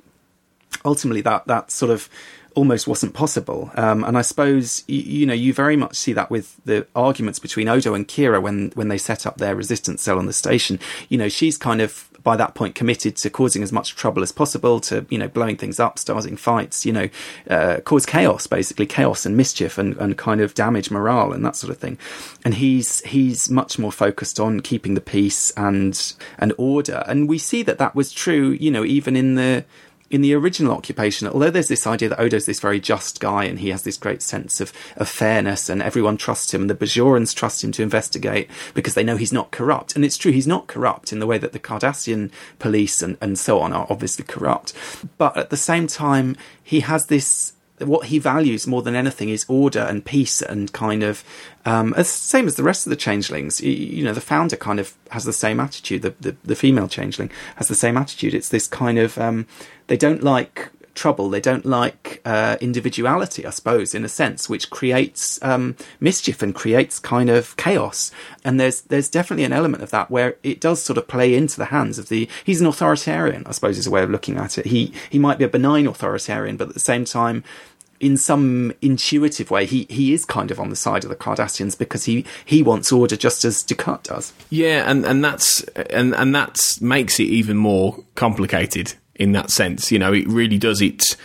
ultimately that that sort of almost wasn't possible. Um, and I suppose you, you, know you very much see that with the arguments between Odo and Kira when when they set up their resistance cell on the station. You know, she's kind of by that point committed to causing as much trouble as possible, to you know blowing things up, starting fights, you know, uh, cause chaos basically, chaos and mischief, and, and kind of damage morale and that sort of thing. And he's he's much more focused on keeping the peace and and order. And we see that that was true, you know, even in the in the original occupation, although there's this idea that Odo's this very just guy and he has this great sense of, of fairness and everyone trusts him, and the Bajorans trust him to investigate because they know he's not corrupt. And it's true, he's not corrupt in the way that the Cardassian police and, and so on are obviously corrupt. But at the same time, he has this what he values more than anything is order and peace and kind of um, as same as the rest of the changelings. You, you, know, the founder kind of has the same attitude. The, the, the female changeling has the same attitude. It's this kind of um, they don't like trouble. They don't like uh, individuality, I suppose, in a sense, which creates um, mischief and creates kind of chaos. And there's there's definitely an element of that where it does sort of play into the hands of the. He's an authoritarian, I suppose, is a way of looking at it. He he might be a benign authoritarian, but at the same time, in some intuitive way, he, he is kind of on the side of the Cardassians because he, he wants order just as Dukat does. Yeah, and, and that's and and that's makes it even more complicated in that sense. You know, it really does it.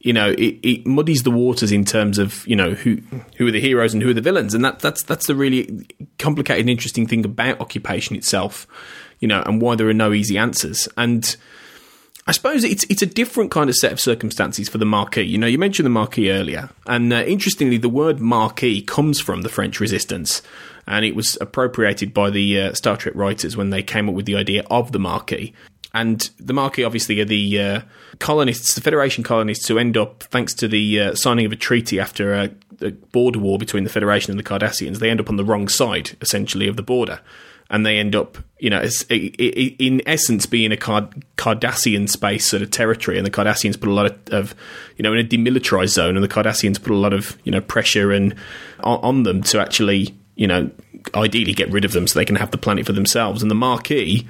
You know, it, it muddies the waters in terms of you know who who are the heroes and who are the villains, and that that's that's the really complicated and interesting thing about occupation itself. You know, and why there are no easy answers and I suppose it's it's a different kind of set of circumstances for the Maquis. You know, you mentioned the Maquis earlier, and uh, interestingly, the word Maquis comes from the French Resistance, and it was appropriated by the uh, Star Trek writers when they came up with the idea of the Maquis. And the Maquis obviously are the uh, colonists, the Federation colonists, who end up, thanks to the uh, signing of a treaty after a, a border war between the Federation and the Cardassians, they end up on the wrong side, essentially, of the border. And they end up, you know, in essence being a Card- Cardassian space sort of territory, and the Cardassians put a lot of, of, you know, in a demilitarized zone, and the Cardassians put a lot of, you know, pressure and on, on, them to actually, you know, ideally get rid of them so they can have the planet for themselves. And the Maquis,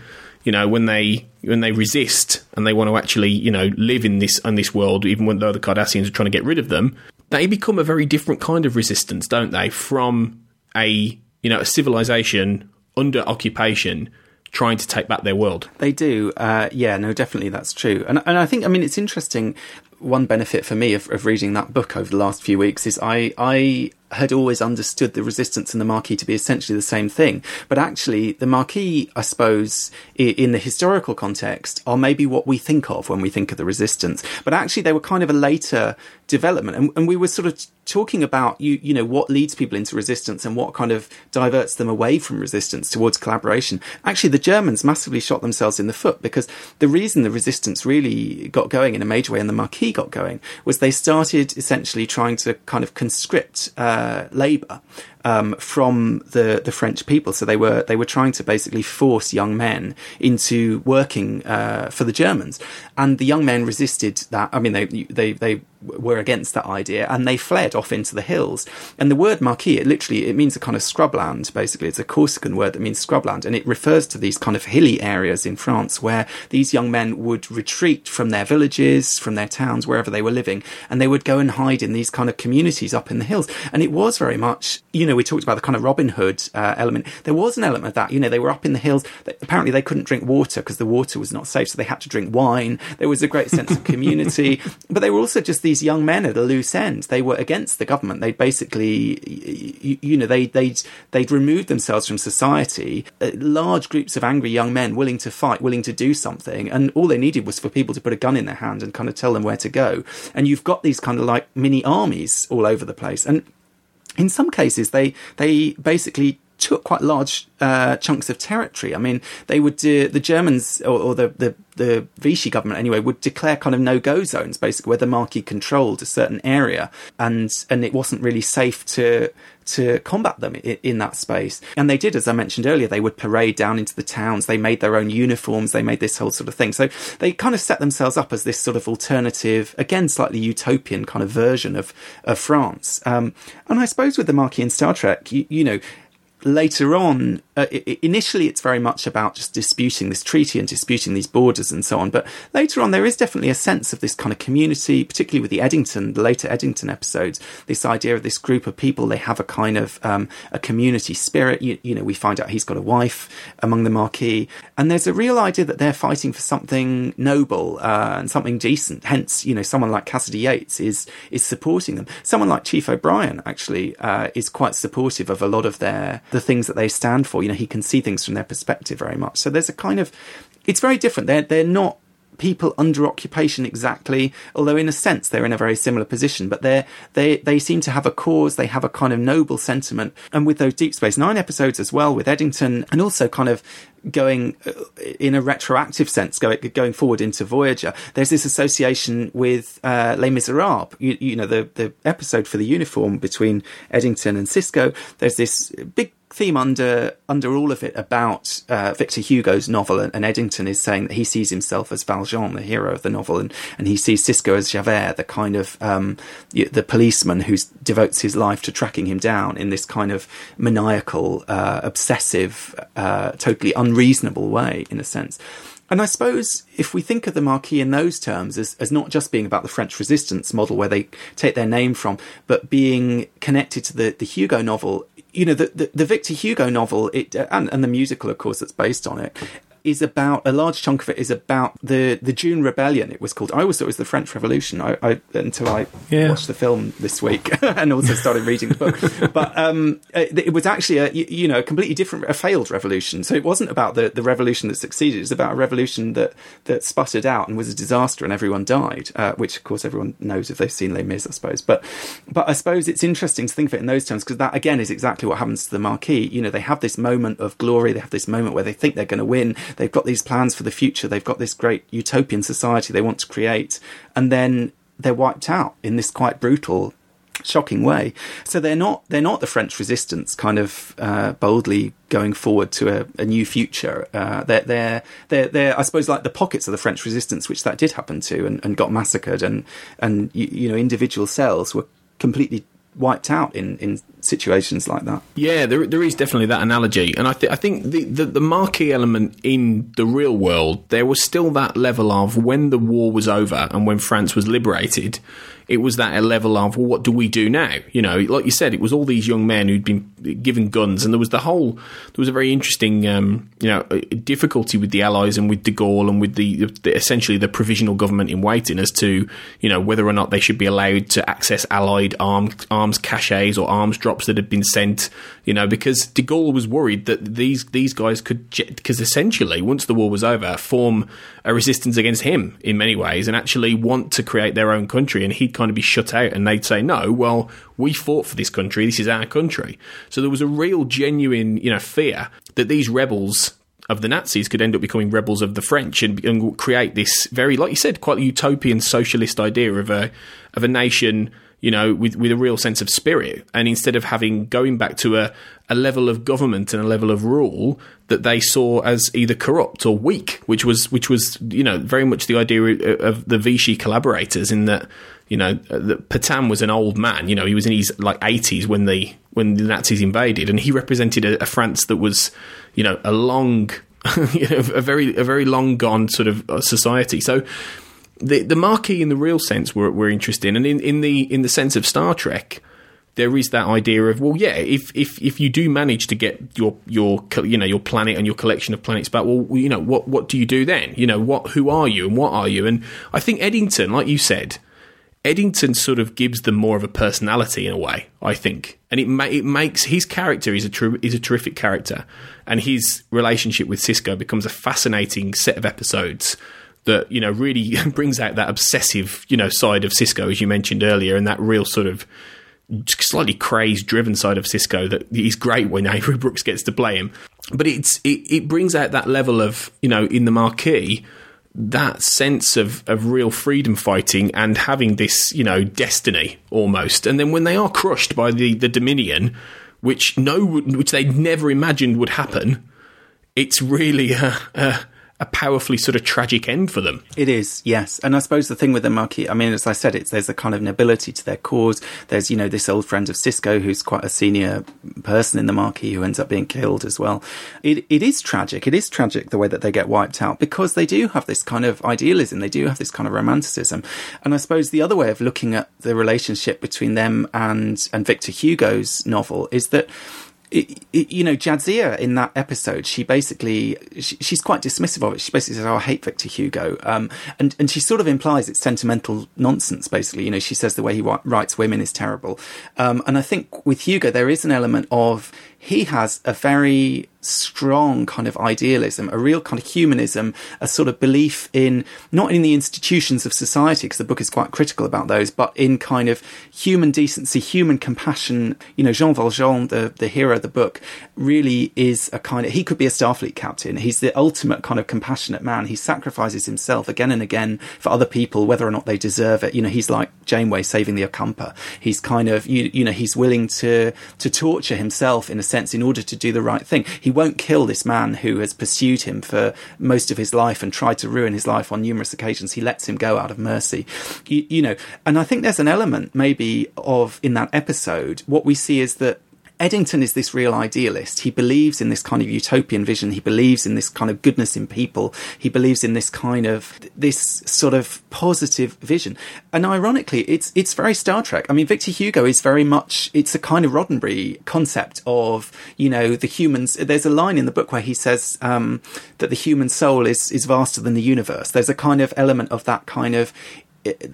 you know, when they when they resist and they want to actually, you know, live in this in this world, even when though the Cardassians are trying to get rid of them, they become a very different kind of resistance, don't they? From a you know a civilization under occupation trying to take back their world. They do. Uh, yeah, no, definitely that's true. And, and I think, I mean, it's interesting. One benefit for me of, of reading that book over the last few weeks is I, I had always understood the resistance and the Maquis to be essentially the same thing. But actually, the Maquis, I suppose, in the historical context, are maybe what we think of when we think of the resistance. But actually, they were kind of a later development. And, and we were sort of talking about you you know what leads people into resistance and what kind of diverts them away from resistance towards collaboration actually the germans massively shot themselves in the foot because the reason the resistance really got going in a major way and the Maquis got going was they started essentially trying to kind of conscript uh, labor um, from the, the French people. So they were they were trying to basically force young men into working uh, for the Germans, and the young men resisted that. I mean, they they they were against that idea and they fled off into the hills. And the word Maquis, it literally it means a kind of scrubland. Basically, it's a Corsican word that means scrubland, and it refers to these kind of hilly areas in France where these young men would retreat from their villages, from their towns, wherever they were living, and they would go and hide in these kind of communities up in the hills. And it was very much, you know, we talked about the kind of Robin Hood uh, element. There was an element of that. You know, they were up in the hills. Apparently, they couldn't drink water because the water was not safe, so they had to drink wine. There was a great sense of community, but they were also just these young men at a loose end. They were against the government. They'd basically, you, you know, they they'd they'd removed themselves from society. Uh, large groups of angry young men willing to fight, willing to do something, and all they needed was for people to put a gun in their hand and kind of tell them where to go. And you've got these kind of like mini armies all over the place, and in some cases they they basically took quite large uh, chunks of territory. I mean, they would the Germans or, or the, the the Vichy government anyway would declare kind of no go zones, basically where the Maquis controlled a certain area, and and it wasn't really safe to to combat them in, in, that space. And they did, as I mentioned earlier, they would parade down into the towns. They made their own uniforms. They made this whole sort of thing. So they kind of set themselves up as this sort of alternative, again, slightly utopian kind of version of of France. Um, and I suppose with the Maquis in Star Trek, you, you know later on, uh, initially it's very much about just disputing this treaty and disputing these borders and so on. But later on, there is definitely a sense of this kind of community, particularly with the Eddington, the later Eddington episodes. This idea of this group of people, they have a kind of um, a community spirit. You, you, know, we find out he's got a wife among the Maquis, and there's a real idea that they're fighting for something noble uh, and something decent. Hence, you know, someone like Cassidy Yates is is supporting them. Someone like Chief O'Brien actually uh, is quite supportive of a lot of their the things that they stand for. You know, he can see things from their perspective very much. So there's a kind of, it's very different. They're they're not people under occupation exactly, although in a sense they're in a very similar position. But they they they seem to have a cause. They have a kind of noble sentiment, and with those Deep Space Nine episodes as well, with Eddington, and also kind of going uh, in a retroactive sense, going going forward into Voyager. There's this association with uh, Les Miserables. You, you know the the episode for the uniform between Eddington and Sisko. There's this big theme under under all of it about uh, Victor Hugo's novel, and, and, Eddington is saying that he sees himself as Valjean, the hero of the novel, and, and he sees Sisko as Javert, the kind of um, the policeman who devotes his life to tracking him down in this kind of maniacal, uh, obsessive, uh, totally unreasonable way, in a sense. And I suppose if we think of the Maquis in those terms as, as not just being about the French resistance model where they take their name from, but being connected to the, the Hugo novel you know, the, the, the Victor Hugo novel, it, and, and the musical, of course, that's based on it, is about a large chunk of it is about the the June Rebellion. It was called. I always thought it was the French Revolution. I, I until I yeah. watched the film this week and also started reading the book. but um, it, it, was actually a you know a completely different, a failed revolution. So it wasn't about the the revolution that succeeded. It was about a revolution that that sputtered out and was a disaster and everyone died. Uh, which of course everyone knows if they've seen Les Mis, I suppose. But but I suppose it's interesting to think of it in those terms because that again is exactly what happens to the Maquis. You know, they have this moment of glory. They have this moment where they think they're going to win They've got these plans for the future. They've got this great utopian society they want to create, and then they're wiped out in this quite brutal shocking way. So they're not they're not the French resistance kind of uh, boldly going forward to a, a new future. Uh, they're, they're they're they're I suppose like the pockets of the French resistance, which that did happen to and, and got massacred, and and you, you know individual cells were completely wiped out in in situations like that. Yeah, there, there is definitely that analogy, and I, th- I think the, the the Maquis element in the real world, there was still that level of when the war was over and when France was liberated, it was that a level of well, what do we do now? You know, like you said, it was all these young men who'd been given guns, and there was the whole there was a very interesting um, you know difficulty with the Allies and with De Gaulle and with the, the essentially the provisional government in waiting as to you know whether or not they should be allowed to access Allied arms arms caches or arms drops that had been sent. You know, because De Gaulle was worried that these these guys could because essentially once the war was over, form a resistance against him in many ways and actually want to create their own country, and he'd kind of be shut out, and they'd say, "No, well, we fought for this country. This is our country." So there was a real, genuine, you know, fear that these rebels of the Nazis could end up becoming rebels of the French and, and create this very, like you said, quite utopian socialist idea of a of a nation you know, with, with a real sense of spirit. And instead of having going back to a, a level of government and a level of rule that they saw as either corrupt or weak, which was which was you know very much the idea of the Vichy collaborators in that you know that Petain was an old man. You know, he was in his like eighties when the when the Nazis invaded, and he represented a, a France that was you know a long. you know, a very a very long gone sort of uh, society. So the the Maquis in the real sense we're, we're interested in, and in, in the in the sense of Star Trek, there is that idea of well, yeah, if if if you do manage to get your your you know your planet and your collection of planets back, well, you know what what do you do then? You know what who are you and what are you? And I think Eddington, like you said, Eddington sort of gives them more of a personality in a way. I think, and it ma- it makes his character is a ter- is a terrific character, and his relationship with Sisko becomes a fascinating set of episodes that you know really brings out that obsessive you know side of Sisko as you mentioned earlier, and that real sort of slightly crazed, driven side of Sisko that he's great when Avery Brooks gets to play him. But it's it, it brings out that level of you know in the Maquis that sense of, of real freedom fighting and having this you know destiny almost. And then when they are crushed by the the Dominion, which no which they never imagined would happen, it's really a, a a powerfully sort of tragic end for them. It is, yes. And I suppose the thing with the Maquis, I mean, as I said, it's there's a kind of nobility to their cause. There's, you know, this old friend of Sisko who's quite a senior person in the Maquis who ends up being killed as well. It it is tragic. It is tragic the way that they get wiped out because they do have this kind of idealism. They do have this kind of romanticism. And I suppose the other way of looking at the relationship between them and and Victor Hugo's novel is that it, it, you know, Jadzia in that episode, she basically she, she's quite dismissive of it. She basically says, "Oh, I hate Victor Hugo," um, and and she sort of implies it's sentimental nonsense. Basically, you know, she says the way he writes women is terrible, um, and I think with Hugo there is an element of he has a very strong kind of idealism, a real kind of humanism, a sort of belief in not in the institutions of society, because the book is quite critical about those, but in kind of human decency, human compassion. You know, Jean Valjean, the, the hero of the book, really is a kind of, he could be a Starfleet captain. He's the ultimate kind of compassionate man. He sacrifices himself again and again for other people, whether or not they deserve it. You know, he's like Janeway saving the Ocampa. He's kind of, you, you know, he's willing to, to torture himself in a sense in order to do the right thing. He won't kill this man who has pursued him for most of his life and tried to ruin his life on numerous occasions. He lets him go out of mercy. You, you know, and I think there's an element maybe of in that episode, what we see is that Eddington is this real idealist. He believes in this kind of utopian vision. He believes in this kind of goodness in people. He believes in this kind of this sort of positive vision. And ironically, it's it's very Star Trek. I mean, Victor Hugo is very much it's a kind of Roddenberry concept of you know the humans. There's a line in the book where he says um, that the human soul is is vaster than the universe. There's a kind of element of that kind of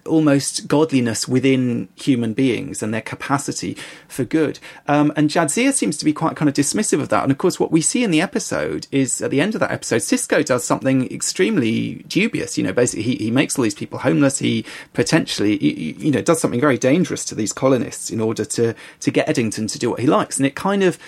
almost godliness within human beings and their capacity for good. Um, and Jadzia seems to be quite kind of dismissive of that. And of course, what we see in the episode is at the end of that episode, Sisko does something extremely dubious. You know, basically, he, he makes all these people homeless. He potentially, you know, does something very dangerous to these colonists in order to to get Eddington to do what he likes. And it kind of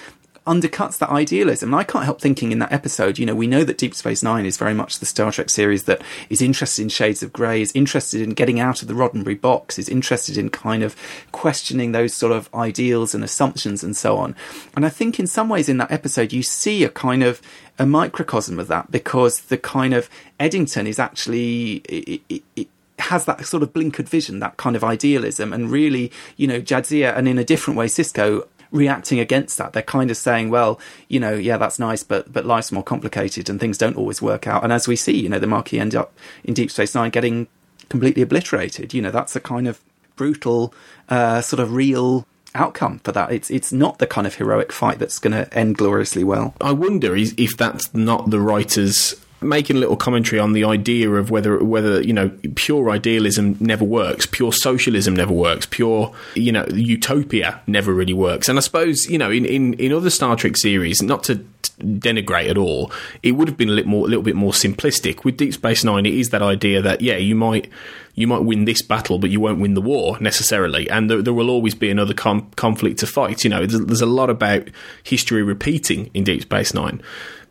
undercuts that idealism. And I can't help thinking in that episode, you know, we know that Deep Space Nine is very much the Star Trek series that is interested in shades of grey, is interested in getting out of the Roddenberry box, is interested in kind of questioning those sort of ideals and assumptions and so on. And I think in some ways in that episode, you see a kind of a microcosm of that because the kind of Eddington is actually. It, it, it, has that sort of blinkered vision, that kind of idealism, and really, you know, Jadzia, and in a different way, Sisko reacting against that. They're kind of saying, well, you know, yeah, that's nice, but but life's more complicated and things don't always work out. And as we see, you know, the Maquis end up in Deep Space Nine getting completely obliterated. You know, that's a kind of brutal, uh, sort of real outcome for that. It's it's not the kind of heroic fight that's going to end gloriously well. I wonder if that's not the writers making a little commentary on the idea of whether whether you know pure idealism never works, pure socialism never works, pure you know utopia never really works. And I suppose you know in in, in other Star Trek series, not to denigrate at all, it would have been a little more a little bit more simplistic. With Deep Space Nine, it is that idea that yeah, you might you might win this battle, but you won't win the war necessarily, and there, there will always be another com- conflict to fight. You know, there's, there's a lot about history repeating in Deep Space Nine.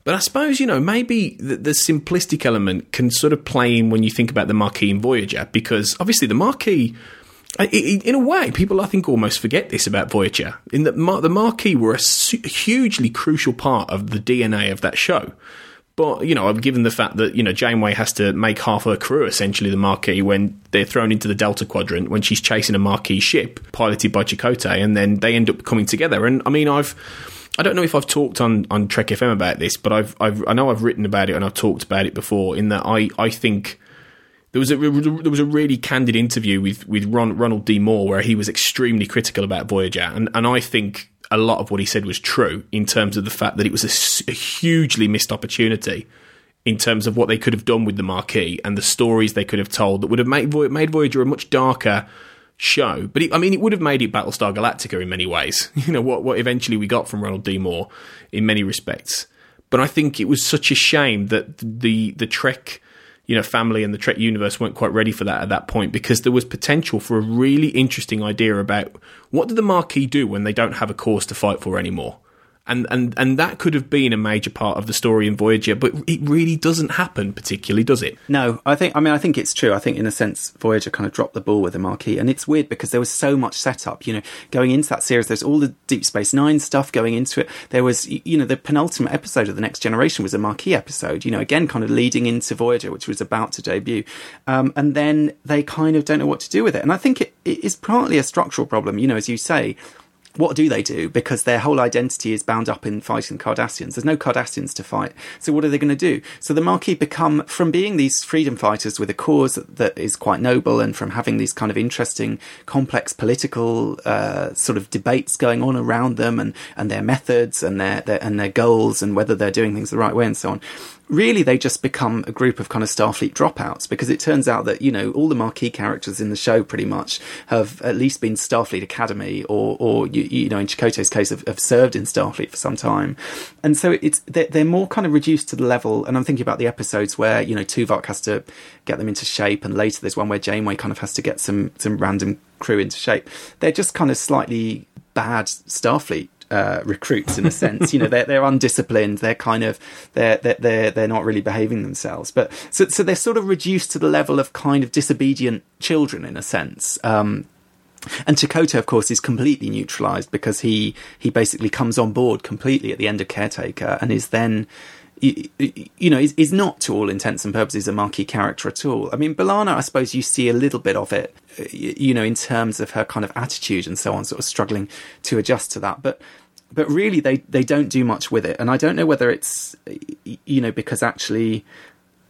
But I suppose, you know, maybe the, the, simplistic element can sort of play in when you think about the Maquis and Voyager, because obviously the Maquis, in a way, people I think almost forget this about Voyager, in that the Maquis were a hugely crucial part of the DNA of that show. But, you know, given the fact that, you know, Janeway has to make half her crew essentially the Maquis when they're thrown into the Delta Quadrant, when she's chasing a Maquis ship piloted by Chakotay, and then they end up coming together. And, I mean, I've I don't know if I've talked on, on Trek FM about this, but I've, I've I know I've written about it and I've talked about it before. In that I, I think there was a there was a really candid interview with with Ron, Ronald D Moore where he was extremely critical about Voyager, and and I think a lot of what he said was true in terms of the fact that it was a, a hugely missed opportunity in terms of what they could have done with the Maquis and the stories they could have told that would have made made Voyager a much darker show. But it, I mean, it would have made it Battlestar Galactica in many ways. You know what what eventually we got from Ronald D Moore in many respects. But I think it was such a shame that the the Trek you know family and the Trek universe weren't quite ready for that at that point because there was potential for a really interesting idea about what do the Maquis do when they don't have a cause to fight for anymore and and and that could have been a major part of the story in Voyager, but it really doesn't happen particularly, does it? No, I think I mean I think it's true. I think in a sense Voyager kind of dropped the ball with the Maquis, and it's weird because there was so much setup. You know, going into that series, there's all the Deep Space Nine stuff going into it. There was you know the penultimate episode of the Next Generation was a Maquis episode. You know, again kind of leading into Voyager, which was about to debut, um, and then they kind of don't know what to do with it. And I think it, it is partly a structural problem. You know, as you say what do they do? Because their whole identity is bound up in fighting Cardassians. There's no Cardassians to fight. So what are they going to do? So the Maquis become, from being these freedom fighters with a cause that, is quite noble and from having these kind of interesting, complex political, uh, sort of debates going on around them and, and their methods and their, their, and their goals and whether they're doing things the right way and so on really they just become a group of kind of Starfleet dropouts because it turns out that you know all the Maquis characters in the show pretty much have at least been Starfleet Academy or or you, you know in Chakotay's case have, have, served in Starfleet for some time, and so it's they're, they're, more kind of reduced to the level. And I'm thinking about the episodes where you know Tuvok has to get them into shape, and later there's one where Janeway kind of has to get some some random crew into shape. They're just kind of slightly bad Starfleet uh, recruits in a sense. you know, they're they're undisciplined. They're kind of they're they're they're, not really behaving themselves. But so so they're sort of reduced to the level of kind of disobedient children in a sense. Um, and Chakotay, of course, is completely neutralized because he he basically comes on board completely at the end of Caretaker and is then you, know, is, is, not to all intents and purposes a Maquis character at all. I mean, B'Elanna, I suppose you see a little bit of it, uh, you know, in terms of her kind of attitude and so on, sort of struggling to adjust to that. But but really, they they don't do much with it, and I don't know whether it's you know because actually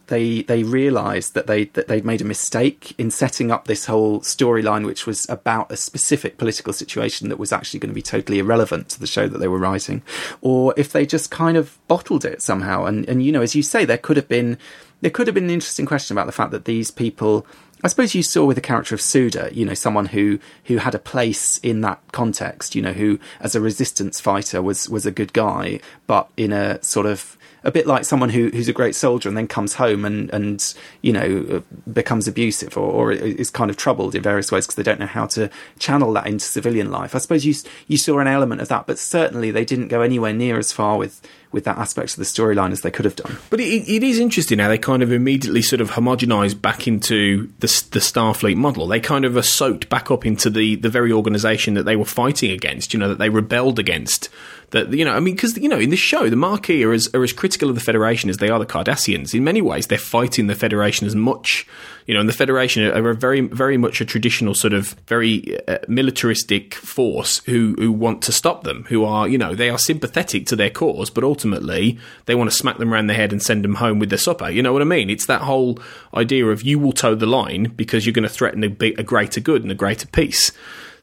they they realised that they that they'd made a mistake in setting up this whole storyline, which was about a specific political situation that was actually going to be totally irrelevant to the show that they were writing, or if they just kind of bottled it somehow. And and you know, as you say, there could have been there could have been an interesting question about the fact that these people. I suppose you saw with the character of Suder, you know, someone who who had a place in that context, you know, who as a resistance fighter was was a good guy, but in a sort of a bit like someone who, who's a great soldier and then comes home and, and you know becomes abusive or, or is kind of troubled in various ways because they don't know how to channel that into civilian life. I suppose you you saw an element of that, but certainly they didn't go anywhere near as far with with that aspect of the storyline as they could have done. But it, it is interesting how they kind of immediately sort of homogenise back into the, the Starfleet model. They kind of are soaked back up into the, the very organisation that they were fighting against, you know, that they rebelled against that you know, I mean, because you know, in the show, the Maquis are as are as critical of the Federation as they are the Cardassians. In many ways, they're fighting the Federation as much, you know, and the Federation are very very much a traditional sort of very uh, militaristic force who who want to stop them, who are you know they are sympathetic to their cause, but ultimately they want to smack them around the head and send them home with their supper. You know what I mean? It's that whole idea of you will toe the line because you're going to threaten a, a greater good and a greater peace.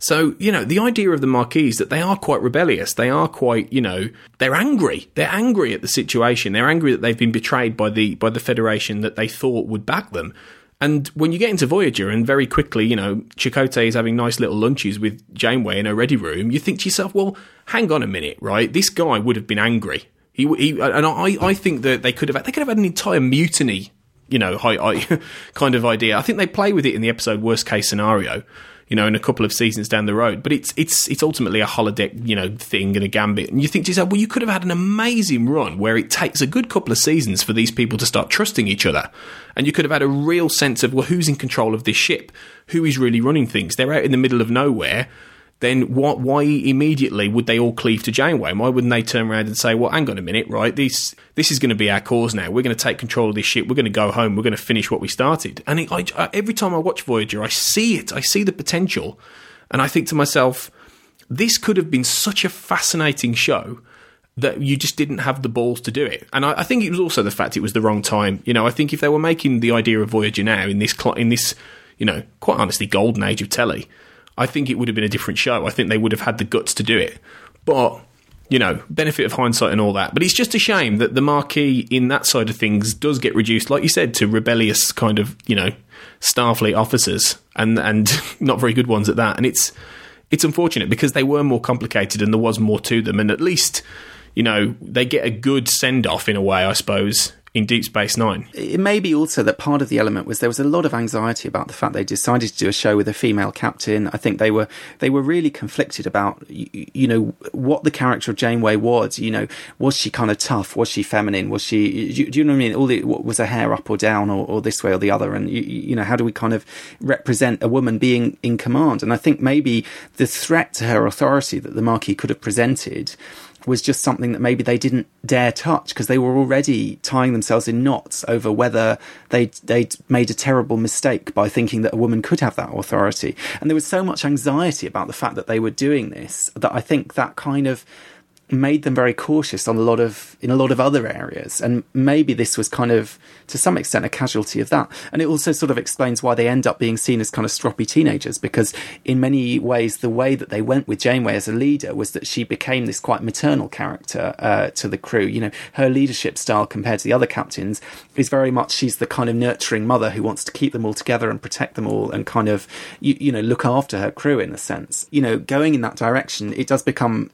So, you know, the idea of the Maquis is that they are quite rebellious. They are quite, you know, they're angry. They're angry at the situation. They're angry that they've been betrayed by the by the Federation that they thought would back them. And when you get into Voyager and very quickly, you know, Chakotay is having nice little lunches with Janeway in her ready room, you think to yourself, well, hang on a minute, right? This guy would have been angry. He, he and I, I think that they could have they could have had an entire mutiny, you know, kind of idea. I think they play with it in the episode worst case scenario, you know, in a couple of seasons down the road. But it's it's it's ultimately a holodeck, you know, thing and a gambit. And you think to yourself, well, you could have had an amazing run where it takes a good couple of seasons for these people to start trusting each other, and you could have had a real sense of well, who's in control of this ship, who is really running things. They're out in the middle of nowhere then what, why immediately would they all cleave to Janeway? Why wouldn't they turn around and say, well, hang on a minute, right? This, this is going to be our cause now. We're going to take control of this ship. We're going to go home. We're going to finish what we started. And it, I, every time I watch Voyager, I see it. I see the potential. And I think to myself, this could have been such a fascinating show that you just didn't have the balls to do it. And I, I, think it was also the fact it was the wrong time. You know, I think if they were making the idea of Voyager now in this in this, you know, quite honestly, golden age of telly, I think it would have been a different show. I think they would have had the guts to do it. But, you know, benefit of hindsight and all that. But it's just a shame that the Maquis in that side of things does get reduced, like you said, to rebellious kind of, you know, Starfleet officers and and not very good ones at that. And it's it's unfortunate because they were more complicated and there was more to them and at least, you know, they get a good send off in a way, I suppose, in Deep Space Nine. It may be also that part of the element was there was a lot of anxiety about the fact they decided to do a show with a female captain. I think they were they were really conflicted about you, you know what the character of Janeway was. You know, was she kind of tough? Was she feminine? Was she? Do, do you know what I mean? All the was her hair up or down or, or this way or the other? And you, you know, how do we kind of represent a woman being in command? And I think maybe the threat to her authority that the Maquis could have presented was just something that maybe they didn't dare touch because they were already tying themselves in knots over whether they they'd made a terrible mistake by thinking that a woman could have that authority. And there was so much anxiety about the fact that they were doing this that I think that kind of made them very cautious on a lot of in a lot of other areas. And maybe this was kind of to some extent a casualty of that. And it also sort of explains why they end up being seen as kind of stroppy teenagers because in many ways the way that they went with Janeway as a leader was that she became this quite maternal character uh, to the crew. You know her leadership style compared to the other captains is very much she's the kind of nurturing mother who wants to keep them all together and protect them all and kind of you, you know look after her crew in a sense. You know going in that direction it does become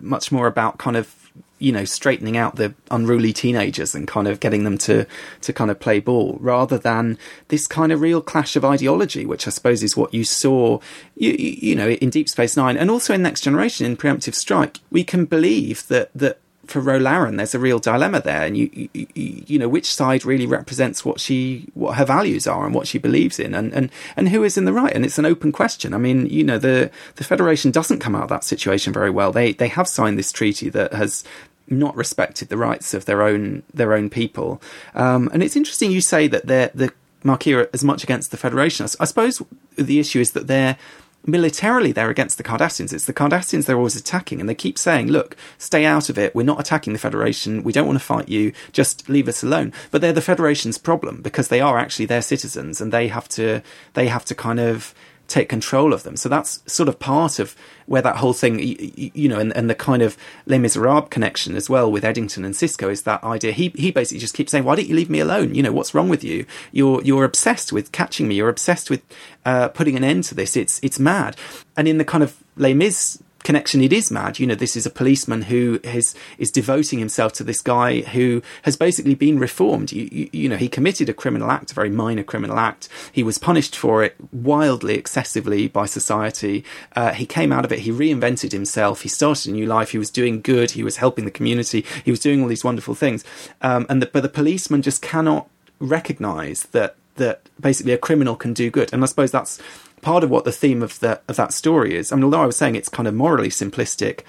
much more about kind of you know straightening out the unruly teenagers and kind of getting them to to kind of play ball rather than this kind of real clash of ideology which i suppose is what you saw you, you know in deep space 9 and also in next generation in preemptive strike. We can believe that that for Ro Laren, there's a real dilemma there, and you, you, you know which side really represents what she what her values are and what she believes in, and and and who is in the right. And it's an open question. I mean, you know, the the Federation doesn't come out of that situation very well. They they have signed this treaty that has not respected the rights of their own their own people, um, and it's interesting you say that they're the Maquis are as much against the Federation. I suppose the issue is that they're militarily they're against the Cardassians. It's the Cardassians they're always attacking, and they keep saying, "Look, stay out of it. We're not attacking the Federation. We don't want to fight you. Just leave us alone." But they're the Federation's problem because they are actually their citizens, and they have to they have to kind of take control of them. So that's sort of part of where that whole thing, you, know, and, and the kind of Les Miserables connection as well with Eddington and Sisko is that idea. He he basically just keeps saying, "Why don't you leave me alone? You know, what's wrong with you? You're you're obsessed with catching me. You're obsessed with uh, putting an end to this. It's it's mad." And in the kind of Les Mis connection it is mad. You know this is a policeman who is is devoting himself to this guy who has basically been reformed. You, you, you, know he committed a criminal act a very minor criminal act. He was punished for it wildly excessively by society. Uh, he came out of it. He reinvented himself. He started a new life. He was doing good. He was helping the community. He was doing all these wonderful things. Um, and the, but the policeman just cannot recognize that that basically a criminal can do good. And i suppose that's part of what the theme of that of that story is. I mean, although I was saying it's kind of morally simplistic,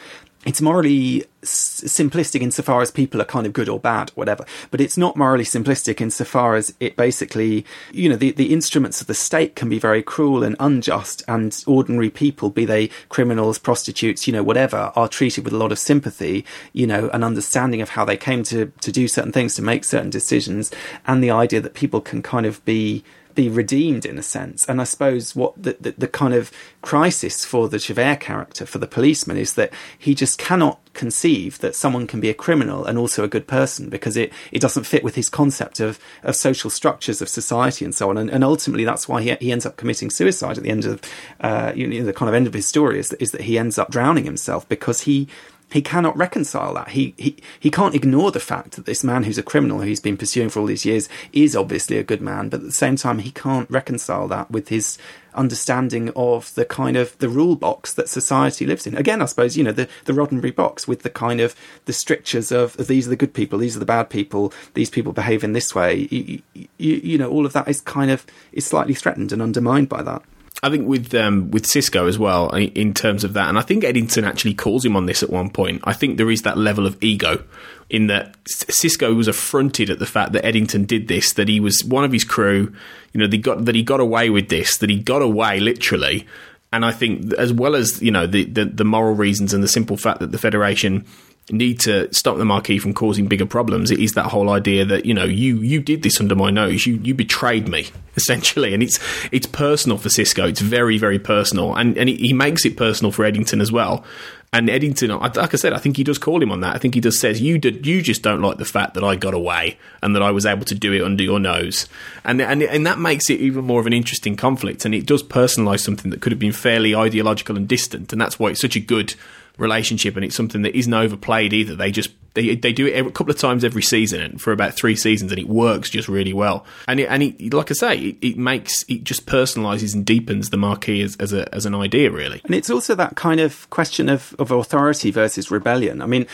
it's morally s- simplistic insofar as people are kind of good or bad, whatever. But it's not morally simplistic insofar as it basically, you know, the, the instruments of the state can be very cruel and unjust, and ordinary people, be they criminals, prostitutes, you know, whatever, are treated with a lot of sympathy, you know, an understanding of how they came to, to do certain things, to make certain decisions, and the idea that people can kind of be be redeemed in a sense. And I suppose what the, the, the, kind of crisis for the Javert character, for the policeman, is that he just cannot conceive that someone can be a criminal and also a good person because it, it doesn't fit with his concept of, of social structures of society and so on. And, and ultimately, that's why he, he ends up committing suicide at the end of uh, you know, the kind of end of his story is that, is that he ends up drowning himself because he he cannot reconcile that. He, he, he can't ignore the fact that this man who's a criminal, who he's been pursuing for all these years, is obviously a good man, but at the same time, he can't reconcile that with his understanding of the kind of the rule box that society lives in. Again, I suppose, you know, the, the Roddenberry box with the kind of the strictures of, these are the good people, these are the bad people, these people behave in this way. You, you, you know, all of that is kind of, is slightly threatened and undermined by that. I think with um, with Sisko as well, in terms of that, and I think Eddington actually calls him on this at one point. I think there is that level of ego in that Sisko was affronted at the fact that Eddington did this, that he was one of his crew, you know, got that he got away with this, that he got away literally. And I think, as well as you know, the, the, the moral reasons and the simple fact that the Federation need to stop the Maquis from causing bigger problems. It is that whole idea that you know you you did this under my nose. You you betrayed me essentially, and it's it's personal for Sisko. It's very very personal, and and he makes it personal for Eddington as well. And Eddington, like I said, I think he does call him on that. I think he just says you did, you just don't like the fact that I got away and that I was able to do it under your nose, and and and that makes it even more of an interesting conflict. And it does personalise something that could have been fairly ideological and distant, and that's why it's such a good relationship, and it's something that isn't overplayed either. They just they they do it a couple of times every season, and for about three seasons, and it works just really well. And it, and it, like I say, it, it makes it just personalises and deepens the Maquis as, as a as an idea, really. And it's also that kind of question of of authority versus rebellion. I mean,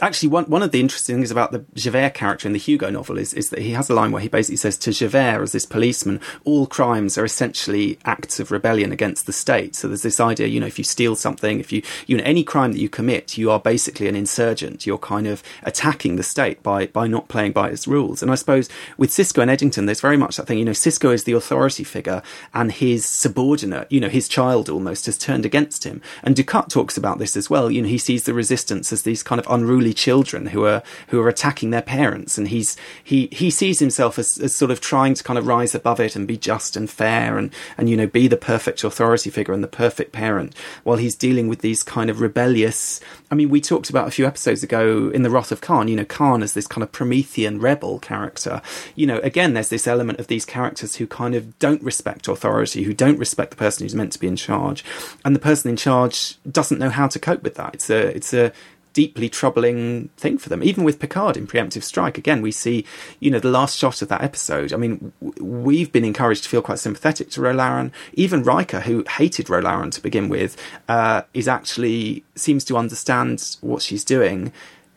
actually one one of the interesting things about the Javert character in the Hugo novel is is that he has a line where he basically says to Javert as this policeman, all crimes are essentially acts of rebellion against the state. So there's this idea, you know, if you steal something, if you you know any crime that you commit, you are basically an insurgent. You're kind of attacking the state by by not playing by its rules. And I suppose with Sisko and Eddington, there's very much that thing. You know, Sisko is the authority figure, and his subordinate, you know, his child almost has turned against him. And Dukat talks about this as well. You know, he sees the resistance as these kind of unruly children who are who are attacking their parents, and he's he he sees himself as, as sort of trying to kind of rise above it and be just and fair and and you know be the perfect authority figure and the perfect parent, while he's dealing with these kind of rebellious. I mean, we talked about a few episodes ago in the Wrath of Khan. You know, Khan as this kind of Promethean rebel character. You know, again, there's this element of these characters who kind of don't respect authority, who don't respect the person who's meant to be in charge, and the person in charge doesn't know how to cope with that. It's a it's a deeply troubling thing for them. Even with Picard in Preemptive Strike, again, we see, you know, the last shot of that episode. I mean, we've been encouraged to feel quite sympathetic to Ro Laren. Even Riker, who hated Ro Laren to begin with, uh, is actually seems to understand what she's doing.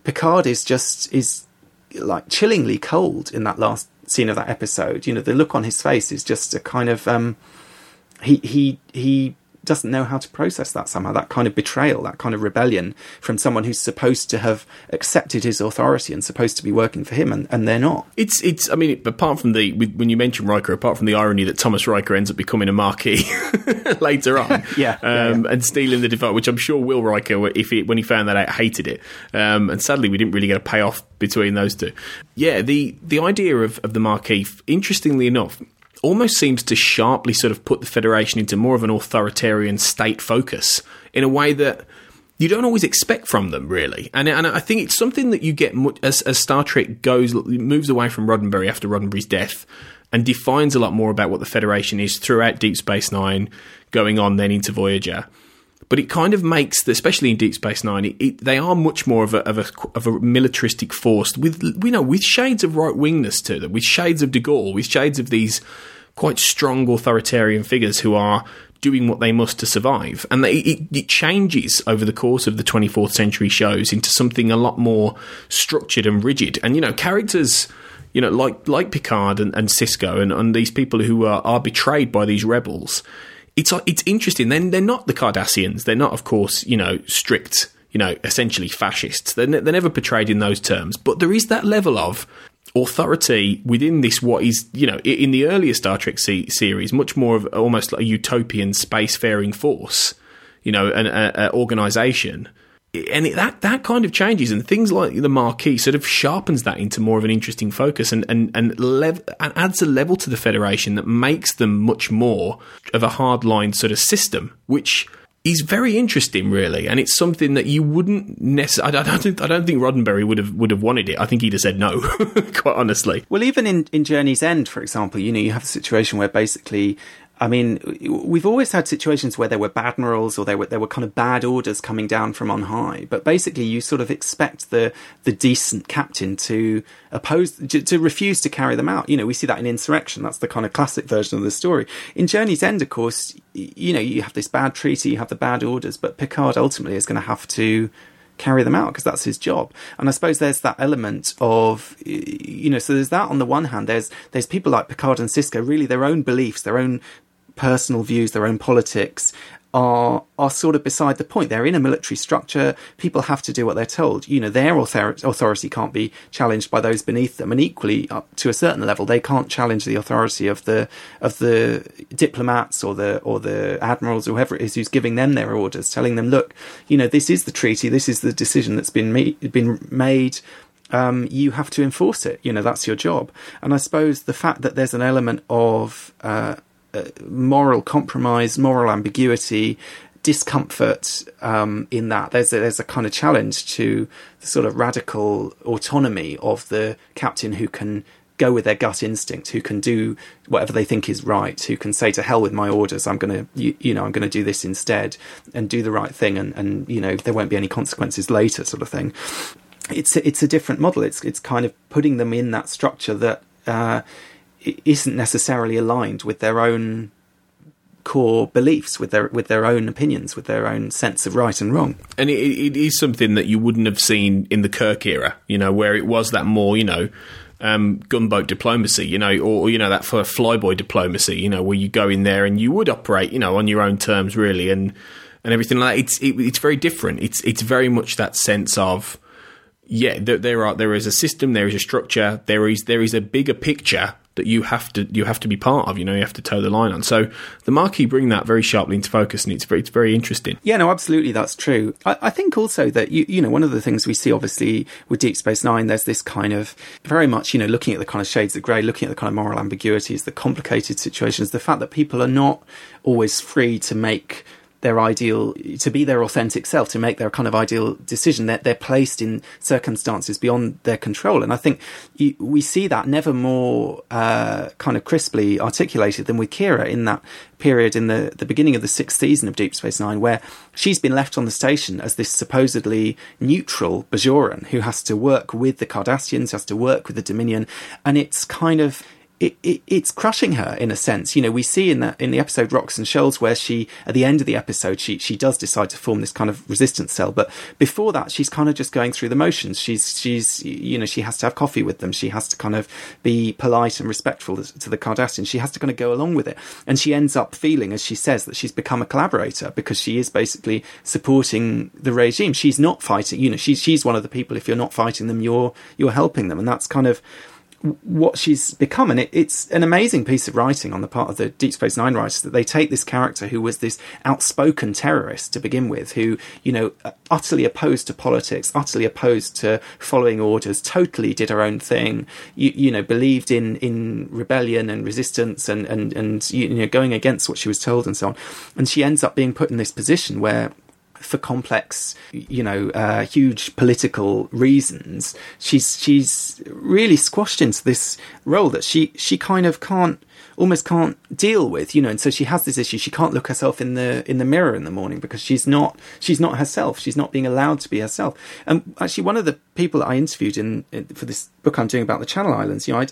Picard is just is like chillingly cold in that last scene of that episode. You know, the look on his face is just a kind of um, he he he doesn't know how to process that somehow, that kind of betrayal, that kind of rebellion from someone who's supposed to have accepted his authority and supposed to be working for him, and, and they're not. It's, it's. I mean, apart from the when you mention Riker, apart from the irony that Thomas Riker ends up becoming a Maquis later on, yeah, um, yeah, yeah, and stealing the device, which I'm sure Will Riker, if he, when he found that out, hated it. Um, and sadly, we didn't really get a payoff between those two. Yeah, the the idea of, of the Maquis, interestingly enough, almost seems to sharply sort of put the Federation into more of an authoritarian state focus in a way that you don't always expect from them, really. And, and I think it's something that you get as, as Star Trek goes moves away from Roddenberry after Roddenberry's death and defines a lot more about what the Federation is throughout Deep Space Nine, going on then into Voyager. But it kind of makes, the, especially in Deep Space Nine, it, it, they are much more of a, of a of a militaristic force with you know with shades of right wingness to them, with shades of De Gaulle, with shades of these quite strong authoritarian figures who are doing what they must to survive. And they, it, it, changes over the course of the 24th century shows into something a lot more structured and rigid. And, you know, characters, you know, like, like Picard and, and Sisko and, and these people who are, are betrayed by these rebels, it's, it's interesting. Then they're not the Cardassians. They're not, of course, you know, strict you know, essentially fascists. They're, ne- they're never portrayed in those terms, but there is that level of authority within this what is you know in the earlier Star Trek se- series much more of almost like a utopian spacefaring force you know an a, a organization and it, that that kind of changes and things like the Maquis sort of sharpens that into more of an interesting focus and and and, lev- and adds a level to the federation that makes them much more of a hardline sort of system which is very interesting, really, and it's something that you wouldn't necessarily. I don't think I don't think Roddenberry would have would have wanted it. I think he'd have said no, quite honestly. Well, even in in Journey's End, for example, you know, you have a situation where basically I mean, we've always had situations where there were bad morals or there were there were kind of bad orders coming down from on high. But basically, you sort of expect the the decent captain to oppose to, to, refuse to carry them out. You know, we see that in Insurrection. That's the kind of classic version of the story. In Journey's End, of course, you know, you have this bad treaty, you have the bad orders, but Picard ultimately is going to have to carry them out because that's his job. And I suppose there's that element of you know, so there's that on the one hand. There's there's people like Picard and Sisko, really their own beliefs, their own personal views, their own politics, are are sort of beside the point. They're in a military structure. People have to do what they're told. You know, their author- authority can't be challenged by those beneath them, and equally, up to a certain level, they can't challenge the authority of the of the diplomats or the or the admirals or whoever it is who's giving them their orders, telling them, look, you know, this is the treaty, this is the decision that's been me- been made. Um, you have to enforce it. You know, that's your job. And I suppose the fact that there's an element of uh, moral compromise, moral ambiguity, discomfort um, in that. There's a, there's a kind of challenge to the sort of radical autonomy of the captain who can go with their gut instinct, who can do whatever they think is right, who can say to hell with my orders, I'm going to, you, you, know, I'm going to do this instead and do the right thing, and, and you know there won't be any consequences later, sort of thing. It's a, it's a different model. It's it's kind of putting them in that structure that. Uh, isn't necessarily aligned with their own core beliefs, with their with their own opinions, with their own sense of right and wrong. And it, it is something that you wouldn't have seen in the Kirk era, you know, where it was that more, you know. Um, gunboat diplomacy, you know, or, you know that for flyboy diplomacy, you know, where you go in there and you would operate, you know, on your own terms, really, and and everything like that. It's it, it's very different. It's it's very much that sense of yeah, there, there are there is a system, there is a structure, there is there is a bigger picture that you have to you have to be part of. You know, you have to toe the line on. So the Maquis bring that very sharply into focus, and it's very it's very interesting. Yeah, no, absolutely, that's true. I, I think also that you you know one of the things we see obviously with Deep Space Nine, there's this kind of very much you know looking at the kind of shades of grey, looking at the kind of moral ambiguities, the complicated situations, the fact that people are not always free to make their ideal to be their authentic self to make their kind of ideal decision that they're, they're, placed in circumstances beyond their control. And i think you, we see that never more uh, kind of crisply articulated than with kira in that period in the, the beginning of the sixth season of deep space nine where she's been left on the station as this supposedly neutral bajoran who has to work with the cardassians has to work with the dominion. And it's kind of it, it, it's crushing her in a sense. You know, we see in that in the episode Rocks and Shells where she at the end of the episode she she does decide to form this kind of resistance cell, but before that she's kind of just going through the motions. She's she's you know she has to have coffee with them. She has to kind of be polite and respectful to the Cardassians. She has to kind of go along with it, and she ends up feeling, as she says, that she's become a collaborator because she is basically supporting the regime. She's not fighting. You know, she's she's one of the people. If you're not fighting them, you're you're helping them, and that's kind of what she's become. And it, it's an amazing piece of writing on the part of the Deep Space Nine writers that they take this character who was this outspoken terrorist to begin with, who, you know, utterly opposed to politics, utterly opposed to following orders, totally did her own thing, you, you know, believed in, in rebellion and resistance and, and, and, you know, going against what she was told and so on. And she ends up being put in this position where for complex, you know, uh, huge political reasons, she's she's really squashed into this role that she she kind of can't almost can't deal with, you know, and so she has this issue. She can't look herself in the in the mirror in the morning because she's not she's not herself. She's not being allowed to be herself. And actually, one of the people that I interviewed in, in for this book I'm doing about the Channel Islands, you know, I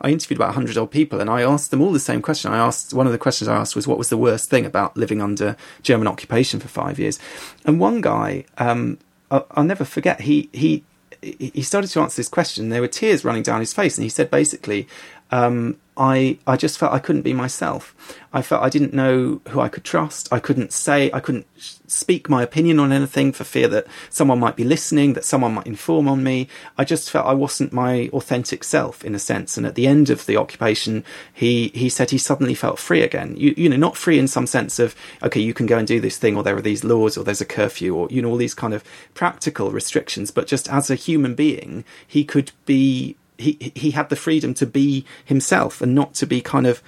I interviewed about hundred odd people, and I asked them all the same question. I asked one of the questions I asked was, "What was the worst thing about living under German occupation for five years?" And one guy, um, I'll, I'll never forget. He he he started to answer this question. There were tears running down his face, and he said basically, um, I I just felt I couldn't be myself. I felt I didn't know who I could trust. I couldn't say I couldn't speak my opinion on anything for fear that someone might be listening, that someone might inform on me. I just felt I wasn't my authentic self in a sense. And at the end of the occupation, he he said he suddenly felt free again. You you know not free in some sense of okay you can go and do this thing or there are these laws or there's a curfew or you know all these kind of practical restrictions, but just as a human being he could be he he had the freedom to be himself and not to be kind of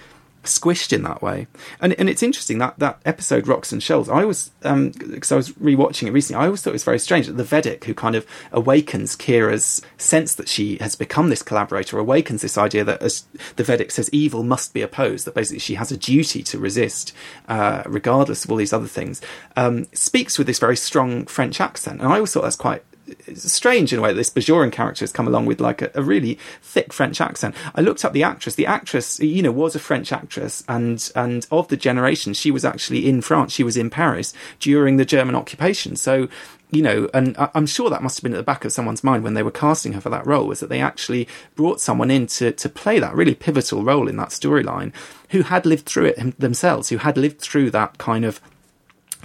squished in that way. And and it's interesting that that episode Rocks and Shells. I was um because I was rewatching it recently. I always thought it was very strange that the Vedek who kind of awakens Kira's sense that she has become this collaborator awakens this idea that as the Vedek says evil must be opposed that basically she has a duty to resist uh, regardless of all these other things. Um, speaks with this very strong French accent, and I always thought that's quite it's strange in a way that this Bajoran character has come along with like a, a, really thick French accent. I looked up the actress. The actress, you know, was a French actress, and and of the generation, she was actually in France. She was in Paris during the German occupation. So. You know, and I'm sure that must have been at the back of someone's mind when they were casting her for that role, was that they actually brought someone in to, to play that really pivotal role in that storyline who had lived through it themselves, who had lived through that kind of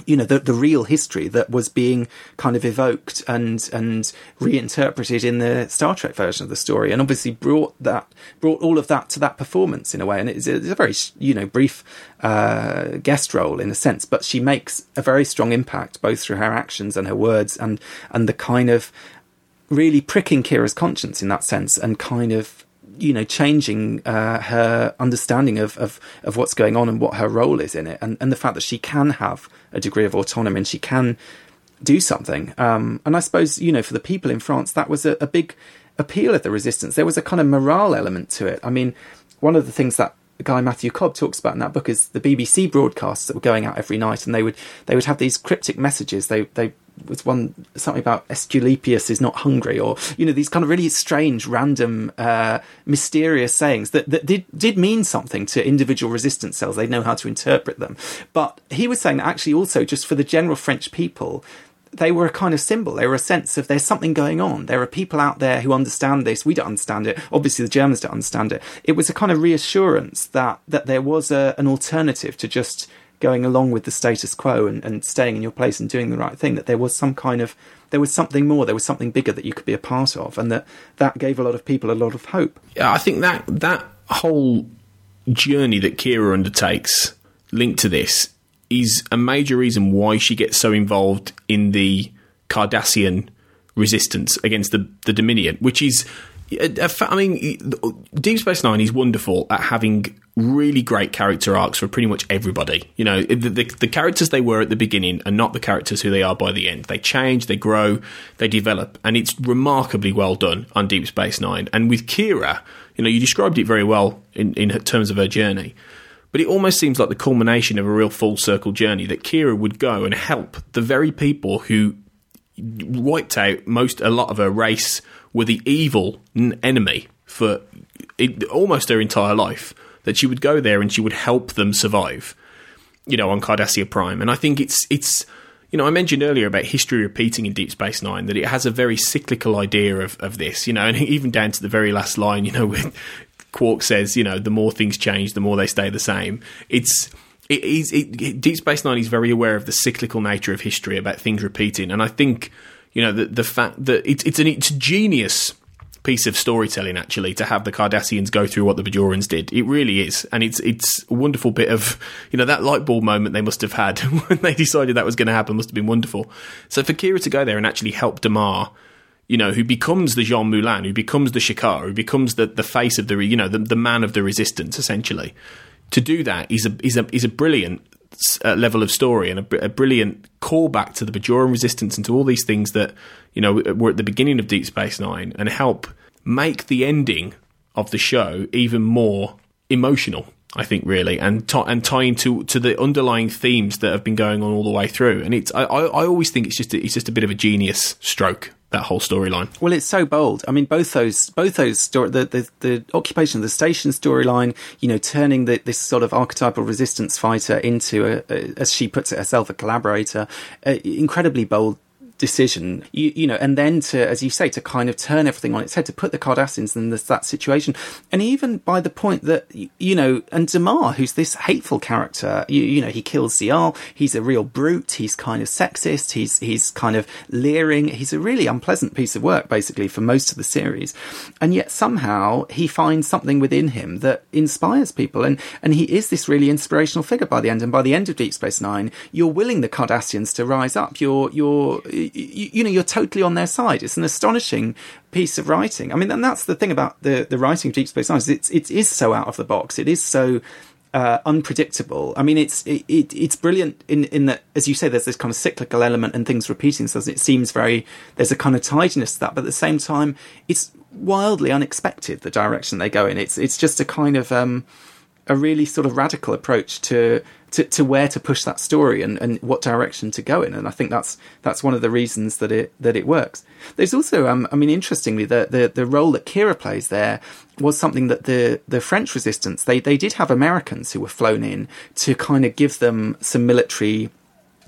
you know the the real history that was being kind of evoked and and reinterpreted in the Star Trek version of the story, and obviously brought that brought all of that to that performance in a way. And it's, it's a very you know brief uh, guest role in a sense, but she makes a very strong impact both through her actions and her words, and and the kind of really pricking Kira's conscience in that sense, and kind of you know, changing uh, her understanding of, of, of what's going on and what her role is in it, and, and the fact that she can have a degree of autonomy and she can do something. Um, and I suppose, you know, for the people in France, that was a, a big appeal of the resistance. There was a kind of morale element to it. I mean, one of the things that guy Matthew Cobb talks about in that book is the BBC broadcasts that were going out every night, and they would they would have these cryptic messages. They they was one something about Asclepius is not hungry, or you know these kind of really strange, random, uh, mysterious sayings that that did did mean something to individual resistance cells. They know how to interpret them, but he was saying that actually also just for the general French people. They were a kind of symbol. They were a sense of there's something going on. There are people out there who understand this. We don't understand it. Obviously, the Germans don't understand it. It was a kind of reassurance that that there was a, an alternative to just going along with the status quo and, and staying in your place and doing the right thing, that there was some kind of there was something more, there was something bigger that you could be a part of, and that that gave a lot of people a lot of hope. Yeah, I think that that whole journey that Kira undertakes linked to this is a major reason why she gets so involved in the Cardassian resistance against the the Dominion, which is I mean, Deep Space Nine is wonderful at having really great character arcs for pretty much everybody. You know, the, the, the, characters they were at the beginning are not the characters who they are by the end. They change, they grow, they develop, and it's remarkably well done on Deep Space Nine. And with Kira, you know, you described it very well in, in terms of her journey. But it almost seems like the culmination of a real full circle journey that Kira would go and help the very people who wiped out most a lot of her race were the evil enemy for it, almost her entire life. That she would go there and she would help them survive, you know, on Cardassia Prime. And I think it's it's you know, I mentioned earlier about history repeating in Deep Space Nine that it has a very cyclical idea of, of this, you know, and even down to the very last line, you know, when Quark says, you know, the more things change, the more they stay the same. It's it is it, Deep Space Nine is very aware of the cyclical nature of history about things repeating, and I think you know the the fact that it's it's an it's genius piece of storytelling actually to have the Cardassians go through what the Bajorans did. It really is, and it's it's a wonderful bit of you know that light bulb moment they must have had when they decided that was going to happen must have been wonderful. So for Kira to go there and actually help Damar. You know, who becomes the Jean Moulin, who becomes the Shakaar, who becomes the, the face of the, you know, the, the man of the resistance, essentially. To do that is a, is a, is a brilliant uh, level of story and a, a, brilliant callback to the Bajoran resistance and to all these things that you know were at the beginning of Deep Space Nine and help make the ending of the show even more emotional. I think really, and t- and tying to to the underlying themes that have been going on all the way through. And it's I, I always think it's just a, it's just a bit of a genius stroke that whole storyline. Well, it's so bold. I mean, both those, both those story, the, the, the occupation of the station storyline, you know, turning the, this sort of archetypal resistance fighter into, a, a, as she puts it herself, a collaborator, uh, incredibly bold decision, you, you know, and then to, as you say, to kind of turn everything on its head, to put the Cardassians in this, that situation. And even by the point that, you know, and Damar, who's this hateful character, you, you know, he kills Ziyal, he's a real brute, he's kind of sexist, he's, he's kind of leering, he's a really unpleasant piece of work, basically, for most of the series. And yet somehow he finds something within him that inspires people. And, and he is this really inspirational figure by the end. And by the end of Deep Space Nine, you're willing the Cardassians to rise up. You're, you're, you, you know, you're totally on their side. It's an astonishing piece of writing. I mean, and that's the thing about the, the writing of Deep Space Nine it's, it is so out of the box. It is so, uh, unpredictable. I mean, it's it, it, it's brilliant in in that, as you say, there's this kind of cyclical element and things repeating themselves. It seems very there's a kind of tidiness to that, but at the same time, it's wildly unexpected the direction they go in. It's it's just a kind of um, a really sort of radical approach to to, to where to push that story and, and what direction to go in. And I think that's that's one of the reasons that it that it works. There's also, um, I mean, interestingly, the, the the role that Kira plays there was something that the the French resistance they they did have Americans who were flown in to kind of give them some military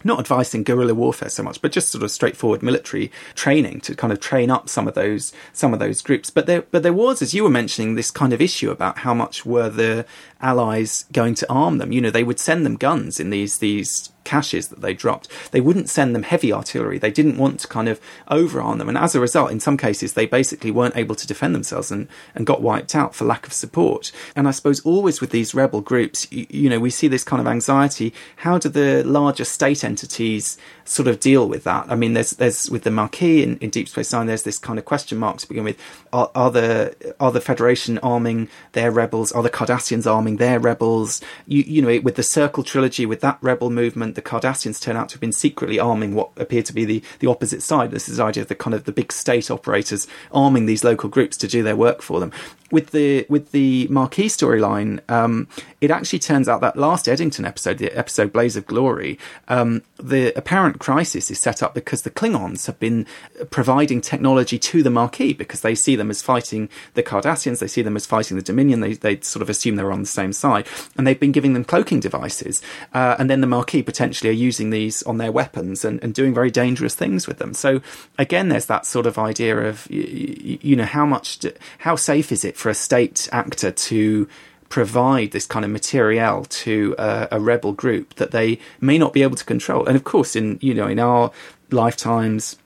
not advice in guerrilla warfare so much, but just sort of straightforward military training to kind of train up some of those some of those groups. But there but there was, as you were mentioning, this kind of issue about how much were the allies going to arm them. You know, they would send them guns in these these caches that they dropped. They wouldn't send them heavy artillery. They didn't want to kind of overarm them. And as a result, in some cases, they basically weren't able to defend themselves and, and got wiped out for lack of support. And I suppose always with these rebel groups, you, you know, we see this kind of anxiety. How do the larger state entities sort of deal with that? I mean, there's, there's with the Maquis in, in Deep Space Nine, there's this kind of question mark to begin with. Are, are the, are the Federation arming their rebels? Are the Cardassians arming their rebels? You, you know, with the Circle trilogy, with that rebel movement, the Cardassians turn out to have been secretly arming what appeared to be the, the opposite side. This is the idea of the kind of the big state operators arming these local groups to do their work for them. With the with the Maquis storyline, um, it actually turns out that last Eddington episode, the episode Blaze of Glory, um, the apparent crisis is set up because the Klingons have been providing technology to the Maquis because they see them as fighting the Cardassians, they see them as fighting the Dominion, they, they sort of assume they're on the same side, and they've been giving them cloaking devices, uh, and then the Maquis potentially are using these on their weapons and, and doing very dangerous things with them. So again, there's that sort of idea of you, you know how much do, how safe is it for a state actor to provide this kind of material to a, a, rebel group that they may not be able to control. And of course, in you know in our lifetimes,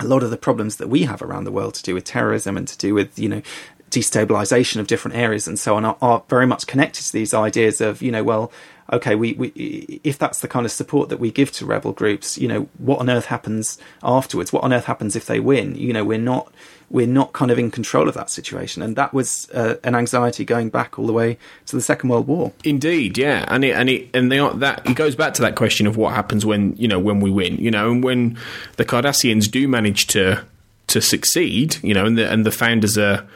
a lot of the problems that we have around the world to do with terrorism and to do with you know destabilization of different areas and so on are, are very much connected to these ideas of you know well okay, we, we if that's the kind of support that we give to rebel groups, you know, what on earth happens afterwards? What on earth happens if they win? You know, we're not we're not kind of in control of that situation, and that was uh, an anxiety going back all the way to the Second World War. Indeed, yeah, and it, and it, and they are, that it goes back to that question of what happens when you know when we win, you know, and when the Cardassians do manage to to succeed, you know, and the and the founders are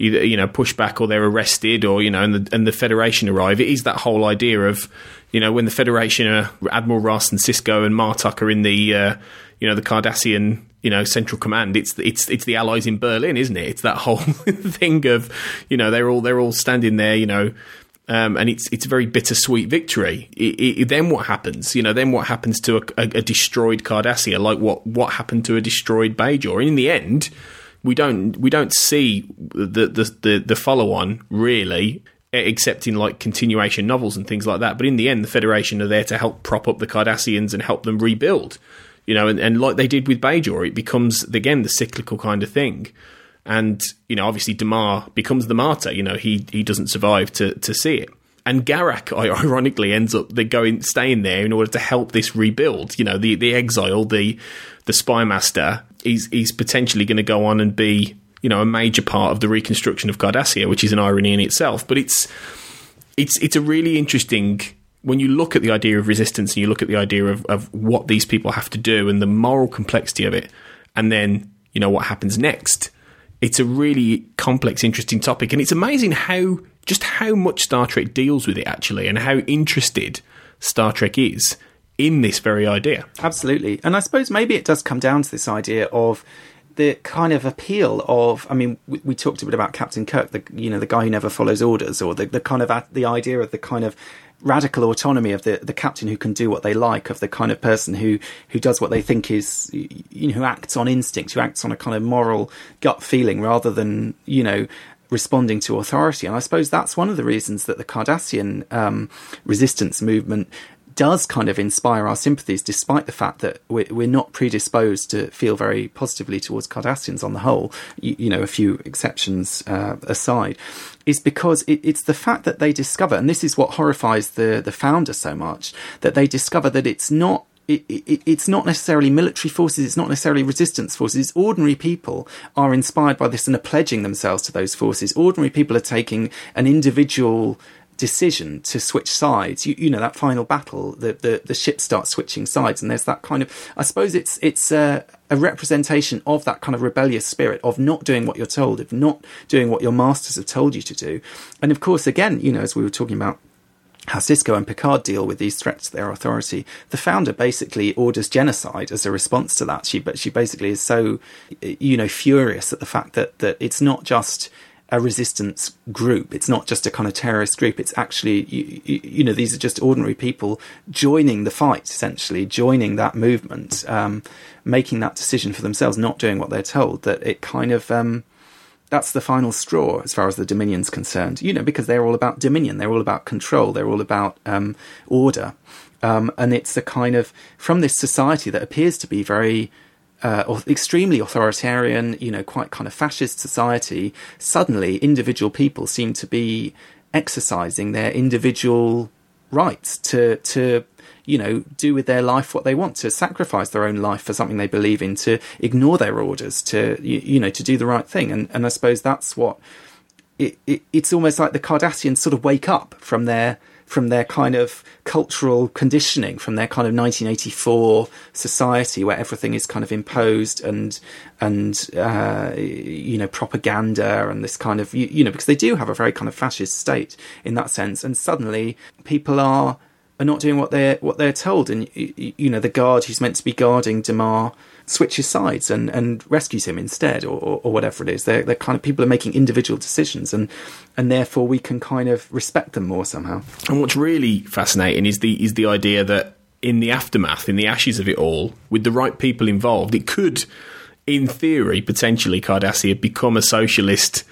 either you know push back or they're arrested or you know and the and the Federation arrive. It is that whole idea of you know when the Federation, uh, Admiral Ross and Sisko and Martok are in the uh, you know the Cardassian you know central command. It's it's it's the Allies in Berlin, isn't it? It's that whole thing of you know they're all they're all standing there, you know. Um, and it's it's a very bittersweet victory. It, it, then what happens? You know, then what happens to a, a, a destroyed Cardassia? Like what what happened to a destroyed Bajor? in the end, we don't we don't see the the the, the follow on really except in like continuation novels and things like that. But in the end, the Federation are there to help prop up the Cardassians and help them rebuild. You know, and, and like they did with Bajor, it becomes again the cyclical kind of thing. And you know, obviously, Damar becomes the martyr. You know, he he doesn't survive to to see it. And Garak, ironically, ends up going staying there in order to help this rebuild. You know, the the exile, the the spy master he's he's potentially going to go on and be you know a major part of the reconstruction of Cardassia, which is an irony in itself. But it's it's it's a really interesting when you look at the idea of resistance and you look at the idea of, of what these people have to do and the moral complexity of it, and then you know what happens next. It's a really complex, interesting topic, and it's amazing how just how much Star Trek deals with it actually, and how interested Star Trek is in this very idea. Absolutely. And I suppose maybe it does come down to this idea of the kind of appeal of I mean we, we, talked a bit about Captain Kirk the you know the guy who never follows orders or the, the kind of the idea of the kind of radical autonomy of the, the captain who can do what they like, of the kind of person who, who does what they think is, you know, who acts on instinct, who acts on a kind of moral gut feeling rather than, you know, responding to authority. And I suppose that's one of the reasons that the Cardassian um, resistance movement does kind of inspire our sympathies, despite the fact that we're, we're not predisposed to feel very positively towards Cardassians on the whole, you, you know, a few exceptions uh, aside, is because it, it's the fact that they discover, and this is what horrifies the, the founder so much, that they discover that it's not it, it, it's not necessarily military forces, it's not necessarily resistance forces. It's ordinary people are inspired by this and are pledging themselves to those forces. Ordinary people are taking an individual decision to switch sides. You, you know that final battle, the, the the ship starts switching sides, and there's that kind of. I suppose it's it's a, a representation of that kind of rebellious spirit of not doing what you're told, of not doing what your masters have told you to do, and of course, again, you know, as we were talking about how Sisko and Picard deal with these threats to their authority. The founder basically orders genocide as a response to that. She, but she basically is so, you know, furious at the fact that that it's not just a resistance group. It's not just a kind of terrorist group. It's actually, you, you, you know, these are just ordinary people joining the fight, essentially, joining that movement, um, making that decision for themselves, not doing what they're told. That it kind of, um, that's the final straw as far as the Dominion's concerned. You know, because they're all about Dominion, they're all about control, they're all about um, order. Um, and it's a kind of, from this society that appears to be very uh, extremely authoritarian, you know, quite kind of fascist society, suddenly individual people seem to be exercising their individual rights to to you know do with their life what they want to sacrifice their own life for something they believe in to ignore their orders to you, you know to do the right thing. And and I suppose that's what it, it, it's almost like the Cardassians sort of wake up from their from their kind of cultural conditioning, from their kind of 1984 society where everything is kind of imposed and and uh, you know propaganda and this kind of you, you know because they do have a very kind of fascist state in that sense, and suddenly people are are not doing what they're what they're told, and you know the guard who's meant to be guarding Damar switches sides and, and rescues him instead, or, or, or, whatever it is. They're, they're kind of people are making individual decisions, and and therefore we can kind of respect them more somehow. And what's really fascinating is the is the idea that in the aftermath, in the ashes of it all, with the right people involved, it could, in theory, potentially Cardassia become a socialist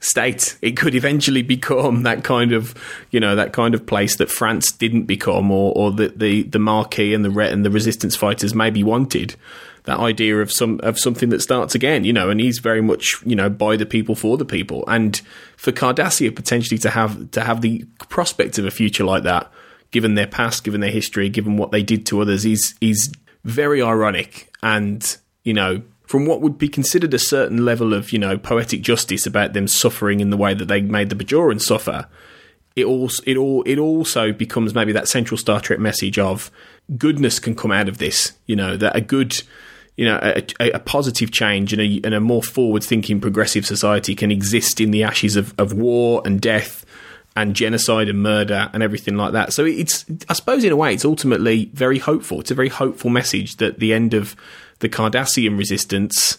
state. It could eventually become that kind of, you know, that kind of place that France didn't become, or, or that the the Maquis and the Re- and the resistance fighters maybe wanted that idea of some of something that starts again, you know, and he's very much, you know, by the people for the people. And for Cardassia potentially to have to have the prospect of a future like that, given their past, given their history, given what they did to others, is is very ironic and, you know, from what would be considered a certain level of, you know, poetic justice about them suffering in the way that they made the Bajorans suffer, it also it all it also becomes maybe that central Star Trek message of goodness can come out of this. You know that a good you know, a, a, positive change and a, and a more forward thinking progressive society can exist in the ashes of, of war and death and genocide and murder and everything like that. So it's, I suppose, in a way, it's ultimately very hopeful. It's a very hopeful message that the end of the Cardassian resistance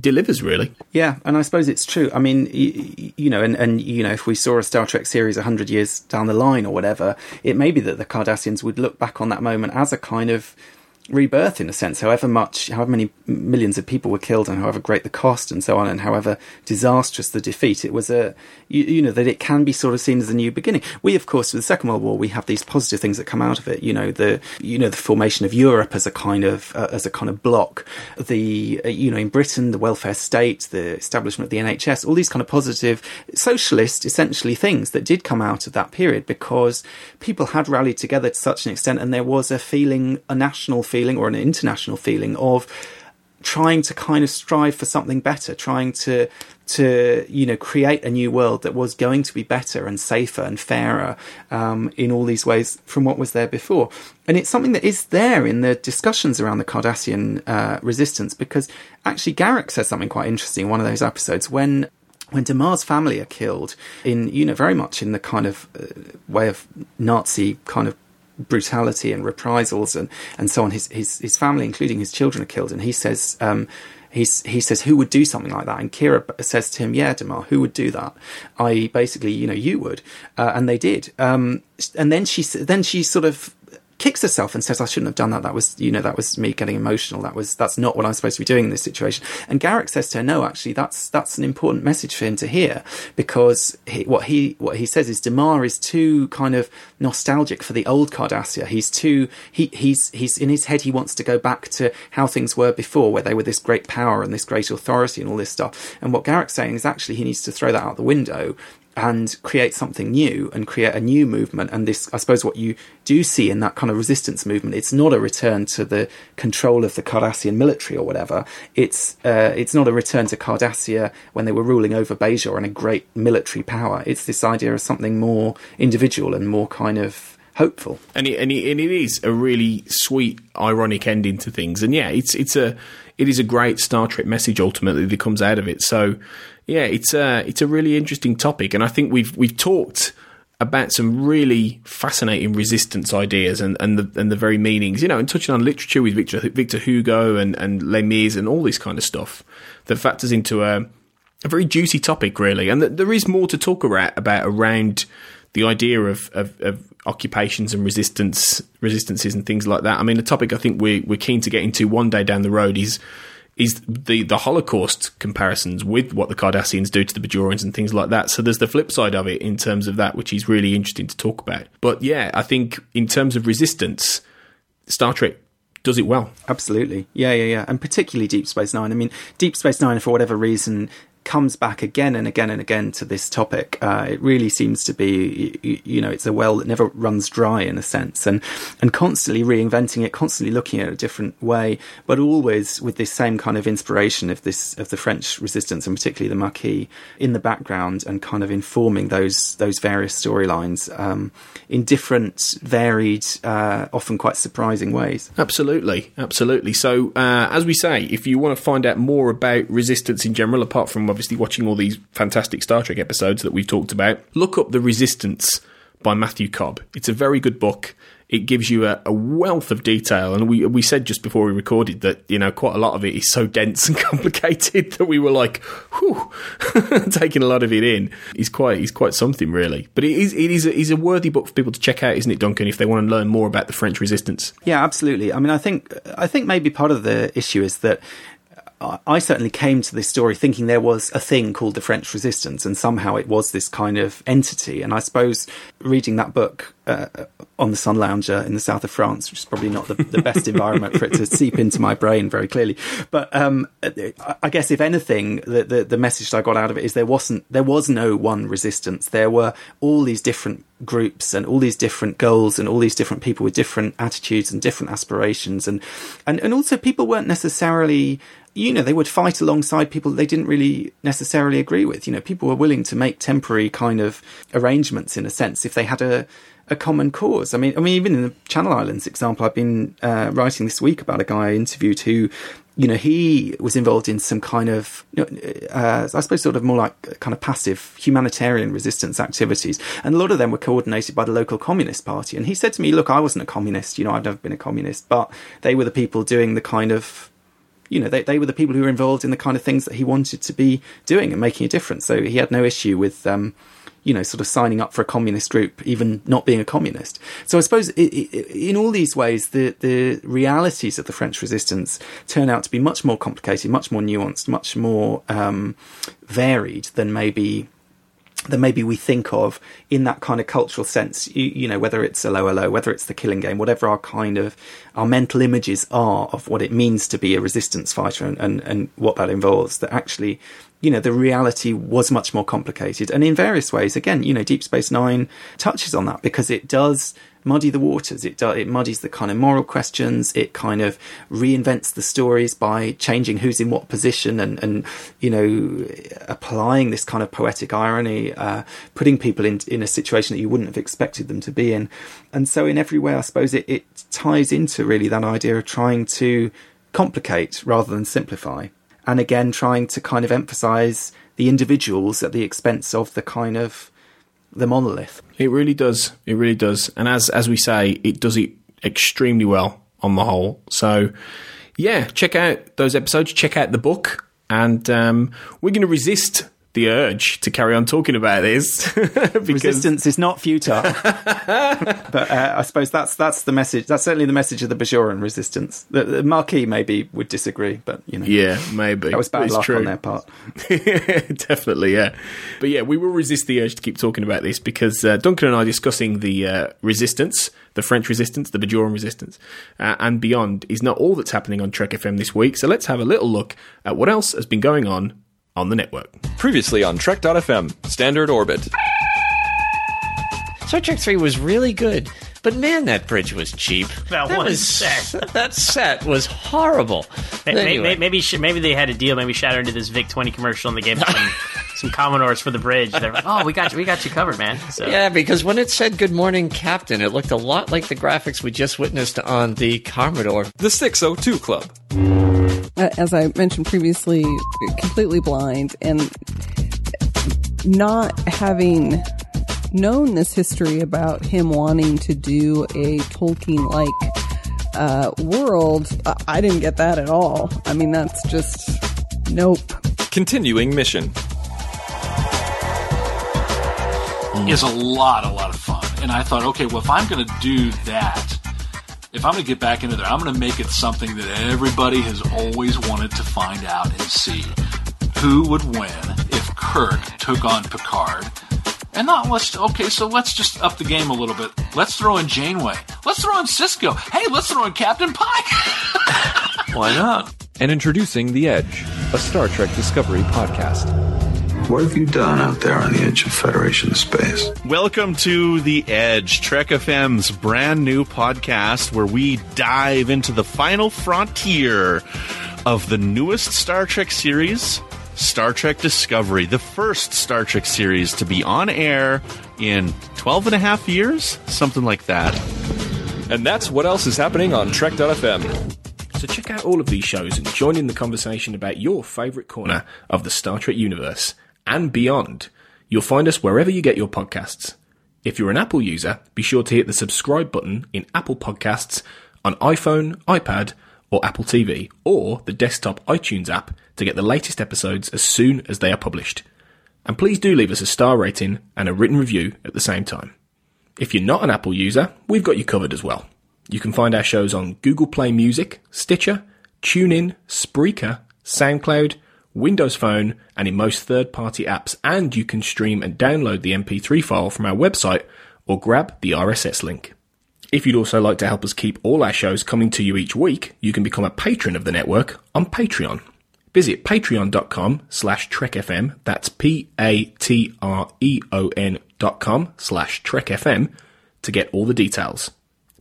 delivers really yeah and i suppose it's true i mean you, you, know and, and you know if we saw a star trek series 100 years down the line or whatever it may be that the cardassians would look back on that moment as a kind of rebirth in a sense however much however many millions of people were killed and however great the cost and so on and however disastrous the defeat it was a you, you, know that it can be sort of seen as a new beginning. We of course with the second world war we have these positive things that come out of it. You know the you know the formation of europe as a kind of uh, as a kind of block the uh, you know in britain the welfare state the establishment of the nhs all these kind of positive socialist essentially things that did come out of that period because people had rallied together to such an extent and there was a feeling a national feeling or an international feeling of trying to kind of strive for something better, trying to to you know create a new world that was going to be better and safer and fairer um, in all these ways from what was there before. And it's something that is there in the discussions around the Cardassian uh, resistance because actually Garak says something quite interesting in one of those episodes when when Damar's family are killed in, you know, very much in the kind of uh, way of Nazi kind of brutality and reprisals and, and so on. His, his, his family, including his children, are killed. And he says, um, he says, who would do something like that? And Kira says to him, yeah, Damar, who would do that? I basically, you know, you would. Uh, and they did. Um, and then she, then she sort of kicks herself and says, I shouldn't have done that. That was, you know, that was me getting emotional. That was, that's not what I'm supposed to be doing in this situation. And Garak says to her, no, actually, that's, that's an important message for him to hear because he, what he, what he says is Damar is too kind of nostalgic for the old Cardassia. He's too, he, he's, he's in his head, he wants to go back to how things were before, where they were this great power and this great authority and all this stuff. And what Garak's saying is actually he needs to throw that out the window and create something new and create a new movement. And this, I suppose, what you do see in that kind of resistance movement, it's not a return to the control of the Cardassian military or whatever. It's uh, it's not a return to Cardassia when they were ruling over Bajor and a great military power. It's this idea of something more individual and more kind of hopeful. And it, and it, and it is a really sweet, ironic ending to things. And yeah, it's it's a it is a great Star Trek message ultimately that comes out of it. So yeah, it's a it's a really interesting topic, and I think we've we've talked about some really fascinating resistance ideas and, and the and the very meanings, you know, and touching on literature with Victor Victor Hugo and and Les and all this kind of stuff that factors into a a very juicy topic, really. And th- there is more to talk about, about around the idea of, of, of, occupations and resistance resistances and things like that. I mean, a topic I think we're we're keen to get into one day down the road is is the the Holocaust comparisons with what the Cardassians do to the Bajorans and things like that. So there's the flip side of it in terms of that, which is really interesting to talk about. But yeah, I think in terms of resistance, Star Trek does it well. Absolutely. Yeah, yeah, yeah. And particularly Deep Space Nine. I mean, Deep Space Nine, for whatever reason, comes back again and again and again to this topic. Uh, it really seems to be, you, know, it's a well that never runs dry in a sense, and and constantly reinventing it, constantly looking at it a different way, but always with this same kind of inspiration of this of the French resistance and particularly the Maquis in the background and kind of informing those those various storylines um, in different, varied, uh, often quite surprising ways. Absolutely, absolutely. So uh, as we say, if you want to find out more about resistance in general, apart from obviously watching all these fantastic Star Trek episodes that we've talked about, look up The Resistance by Matthew Cobb. It's a very good book. It gives you a, a, wealth of detail, and we we said just before we recorded that you know quite a lot of it is so dense and complicated that we were like, whew, taking a lot of it in. He's quite he's quite something really. But it is it is a, is a worthy book for people to check out, isn't it, Duncan? If they want to learn more about the French Resistance. Yeah, absolutely. I mean, I think I think maybe part of the issue is that I certainly came to this story thinking there was a thing called the French Resistance, and somehow it was this kind of entity. And I suppose reading that book uh, on the Sun Lounger in the south of France, which is probably not the, the best environment for it to seep into my brain very clearly. But um, I guess if anything, the, the, the message that I got out of it is there wasn't there was no one resistance. There were all these different groups and all these different goals and all these different people with different attitudes and different aspirations and and, and also people weren't necessarily you know, they would fight alongside people they didn't really necessarily agree with. You know, people were willing to make temporary kind of arrangements in a sense if they had a a common cause. I mean, I mean, even in the Channel Islands example, I've been uh, writing this week about a guy I interviewed who, you know, he was involved in some kind of, you know, uh, I suppose, sort of more like kind of passive humanitarian resistance activities, and a lot of them were coordinated by the local Communist Party. And he said to me, "Look, I wasn't a communist. You know, I've never been a communist, but they were the people doing the kind of you know, they, they were the people who were involved in the kind of things that he wanted to be doing and making a difference. So he had no issue with, um, you know, sort of signing up for a communist group, even not being a communist. So I suppose it, it, in all these ways, the, the realities of the French resistance turn out to be much more complicated, much more nuanced, much more um, varied than maybe that maybe we think of in that kind of cultural sense, you, you, know, whether it's 'Allo 'Allo, whether it's the killing game, whatever our kind of, our mental images are of what it means to be a resistance fighter and, and, and what that involves, that actually, you know, the reality was much more complicated. And in various ways, again, you know, Deep Space Nine touches on that because it does muddy the waters. It it muddies the kind of moral questions. It kind of reinvents the stories by changing who's in what position and and you know applying this kind of poetic irony, uh, putting people in in a situation that you wouldn't have expected them to be in. And so in every way, I suppose it, it ties into really that idea of trying to complicate rather than simplify. And again, trying to kind of emphasize the individuals at the expense of the kind of the monolith. It really does. It really does. And as as we say, it does it extremely well on the whole. So yeah, check out those episodes, check out the book, and um, we're going to resist the urge to carry on talking about this because Resistance is not futile. but uh, I suppose that's that's the message. That's certainly the message of the Bajoran resistance. The, the Maquis maybe would disagree, but you know, yeah, maybe that was bad luck true. on their part. Definitely, yeah. But yeah, we will resist the urge to keep talking about this because uh, Duncan and I are discussing the uh, resistance, the French resistance, the Bajoran resistance, uh, and beyond is not all that's happening on Trek FM this week. So let's have a little look at what else has been going on on the network. Previously on Trek.fm, Standard Orbit. Star Trek 3 was really good, but man, that bridge was cheap. That one set. That set was horrible. May- may- Anyway. may- Maybe maybe they had a deal. Maybe Shatner into this Vic Twenty commercial and they gave some some Commodores for the bridge. They're like, oh, we got you, we got you covered, man. So Yeah, because when it said "Good morning, Captain," it looked a lot like the graphics we just witnessed on the Commodore. The 602 Club. Uh, as I mentioned previously, completely blind and not having known this history about him wanting to do a Tolkien like uh, world, I- I didn't get that at all. I mean, that's just nope. Continuing mission. is a lot, a lot of fun. And I thought, okay, well, if I'm going to do that, if I'm going to get back into there, I'm going to make it something that everybody has always wanted to find out and see. Who would win if Kirk took on Picard? And not let's okay, so let's just up the game a little bit. Let's throw in Janeway. Let's throw in Sisko. Hey, let's throw in Captain Pike. Why not? And introducing The Edge, a Star Trek Discovery podcast. What have you done out there on the edge of Federation space? Welcome to The Edge, Trek FM's brand new podcast where we dive into the final frontier of the newest Star Trek series, Star Trek Discovery, the first Star Trek series to be on air in 12 and a half years, something like that. And that's what else is happening on Trek.fm. So check out all of these shows and join in the conversation about your favourite corner of the Star Trek universe and beyond. You'll find us wherever you get your podcasts. If you're an Apple user, be sure to hit the subscribe button in Apple Podcasts on iPhone, iPad, or Apple TV, or the desktop iTunes app to get the latest episodes as soon as they are published. And please do leave us a star rating and a written review at the same time. If you're not an Apple user, we've got you covered as well. You can find our shows on Google Play Music, Stitcher, TuneIn, Spreaker, SoundCloud, Windows Phone, and in most third party apps. And you can stream and download the MP3 file from our website or grab the RSS link. If you'd also like to help us keep all our shows coming to you each week, you can become a patron of the network on Patreon. Visit patreon.com slash trekfm, that's P-A-T-R-E-O-N dot com slash trekfm to get all the details.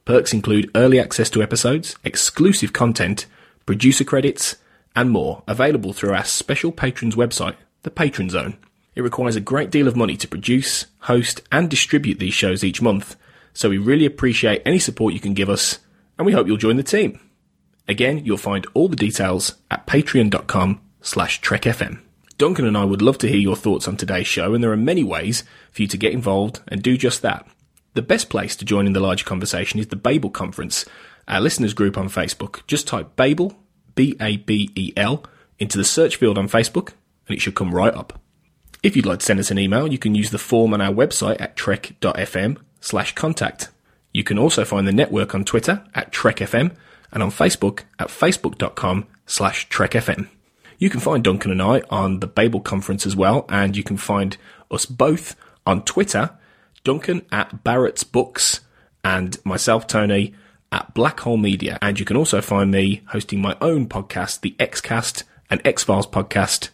Perks include early access to episodes, exclusive content, producer credits, and more available through our special patrons website, the Patron Zone. It requires a great deal of money to produce, host, and distribute these shows each month, so we really appreciate any support you can give us, and we hope you'll join the team. Again, you'll find all the details at patreon.com slash trekfm. Duncan and I would love to hear your thoughts on today's show, and there are many ways for you to get involved and do just that. The best place to join in the larger conversation is the Babel Conference, our listeners group on Facebook. Just type Babel, B A B E L, into the search field on Facebook, and it should come right up. If you'd like to send us an email, you can use the form on our website at trek.fm slash contact. You can also find the network on Twitter at trekfm and on Facebook at facebook.com slash trekfm. You can find Duncan and I on the Babel conference as well, and you can find us both on Twitter, Duncan at Barrett's Books and myself, Tony, at Black Hole Media. And you can also find me hosting my own podcast, the Xcast and X Files podcast,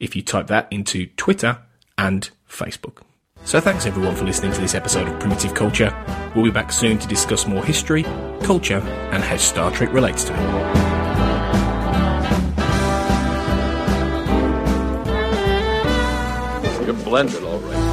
if you type that into Twitter and Facebook. So thanks everyone for listening to this episode of Primitive Culture. We'll be back soon to discuss more history, culture, and how Star Trek relates to it. Blended, all right.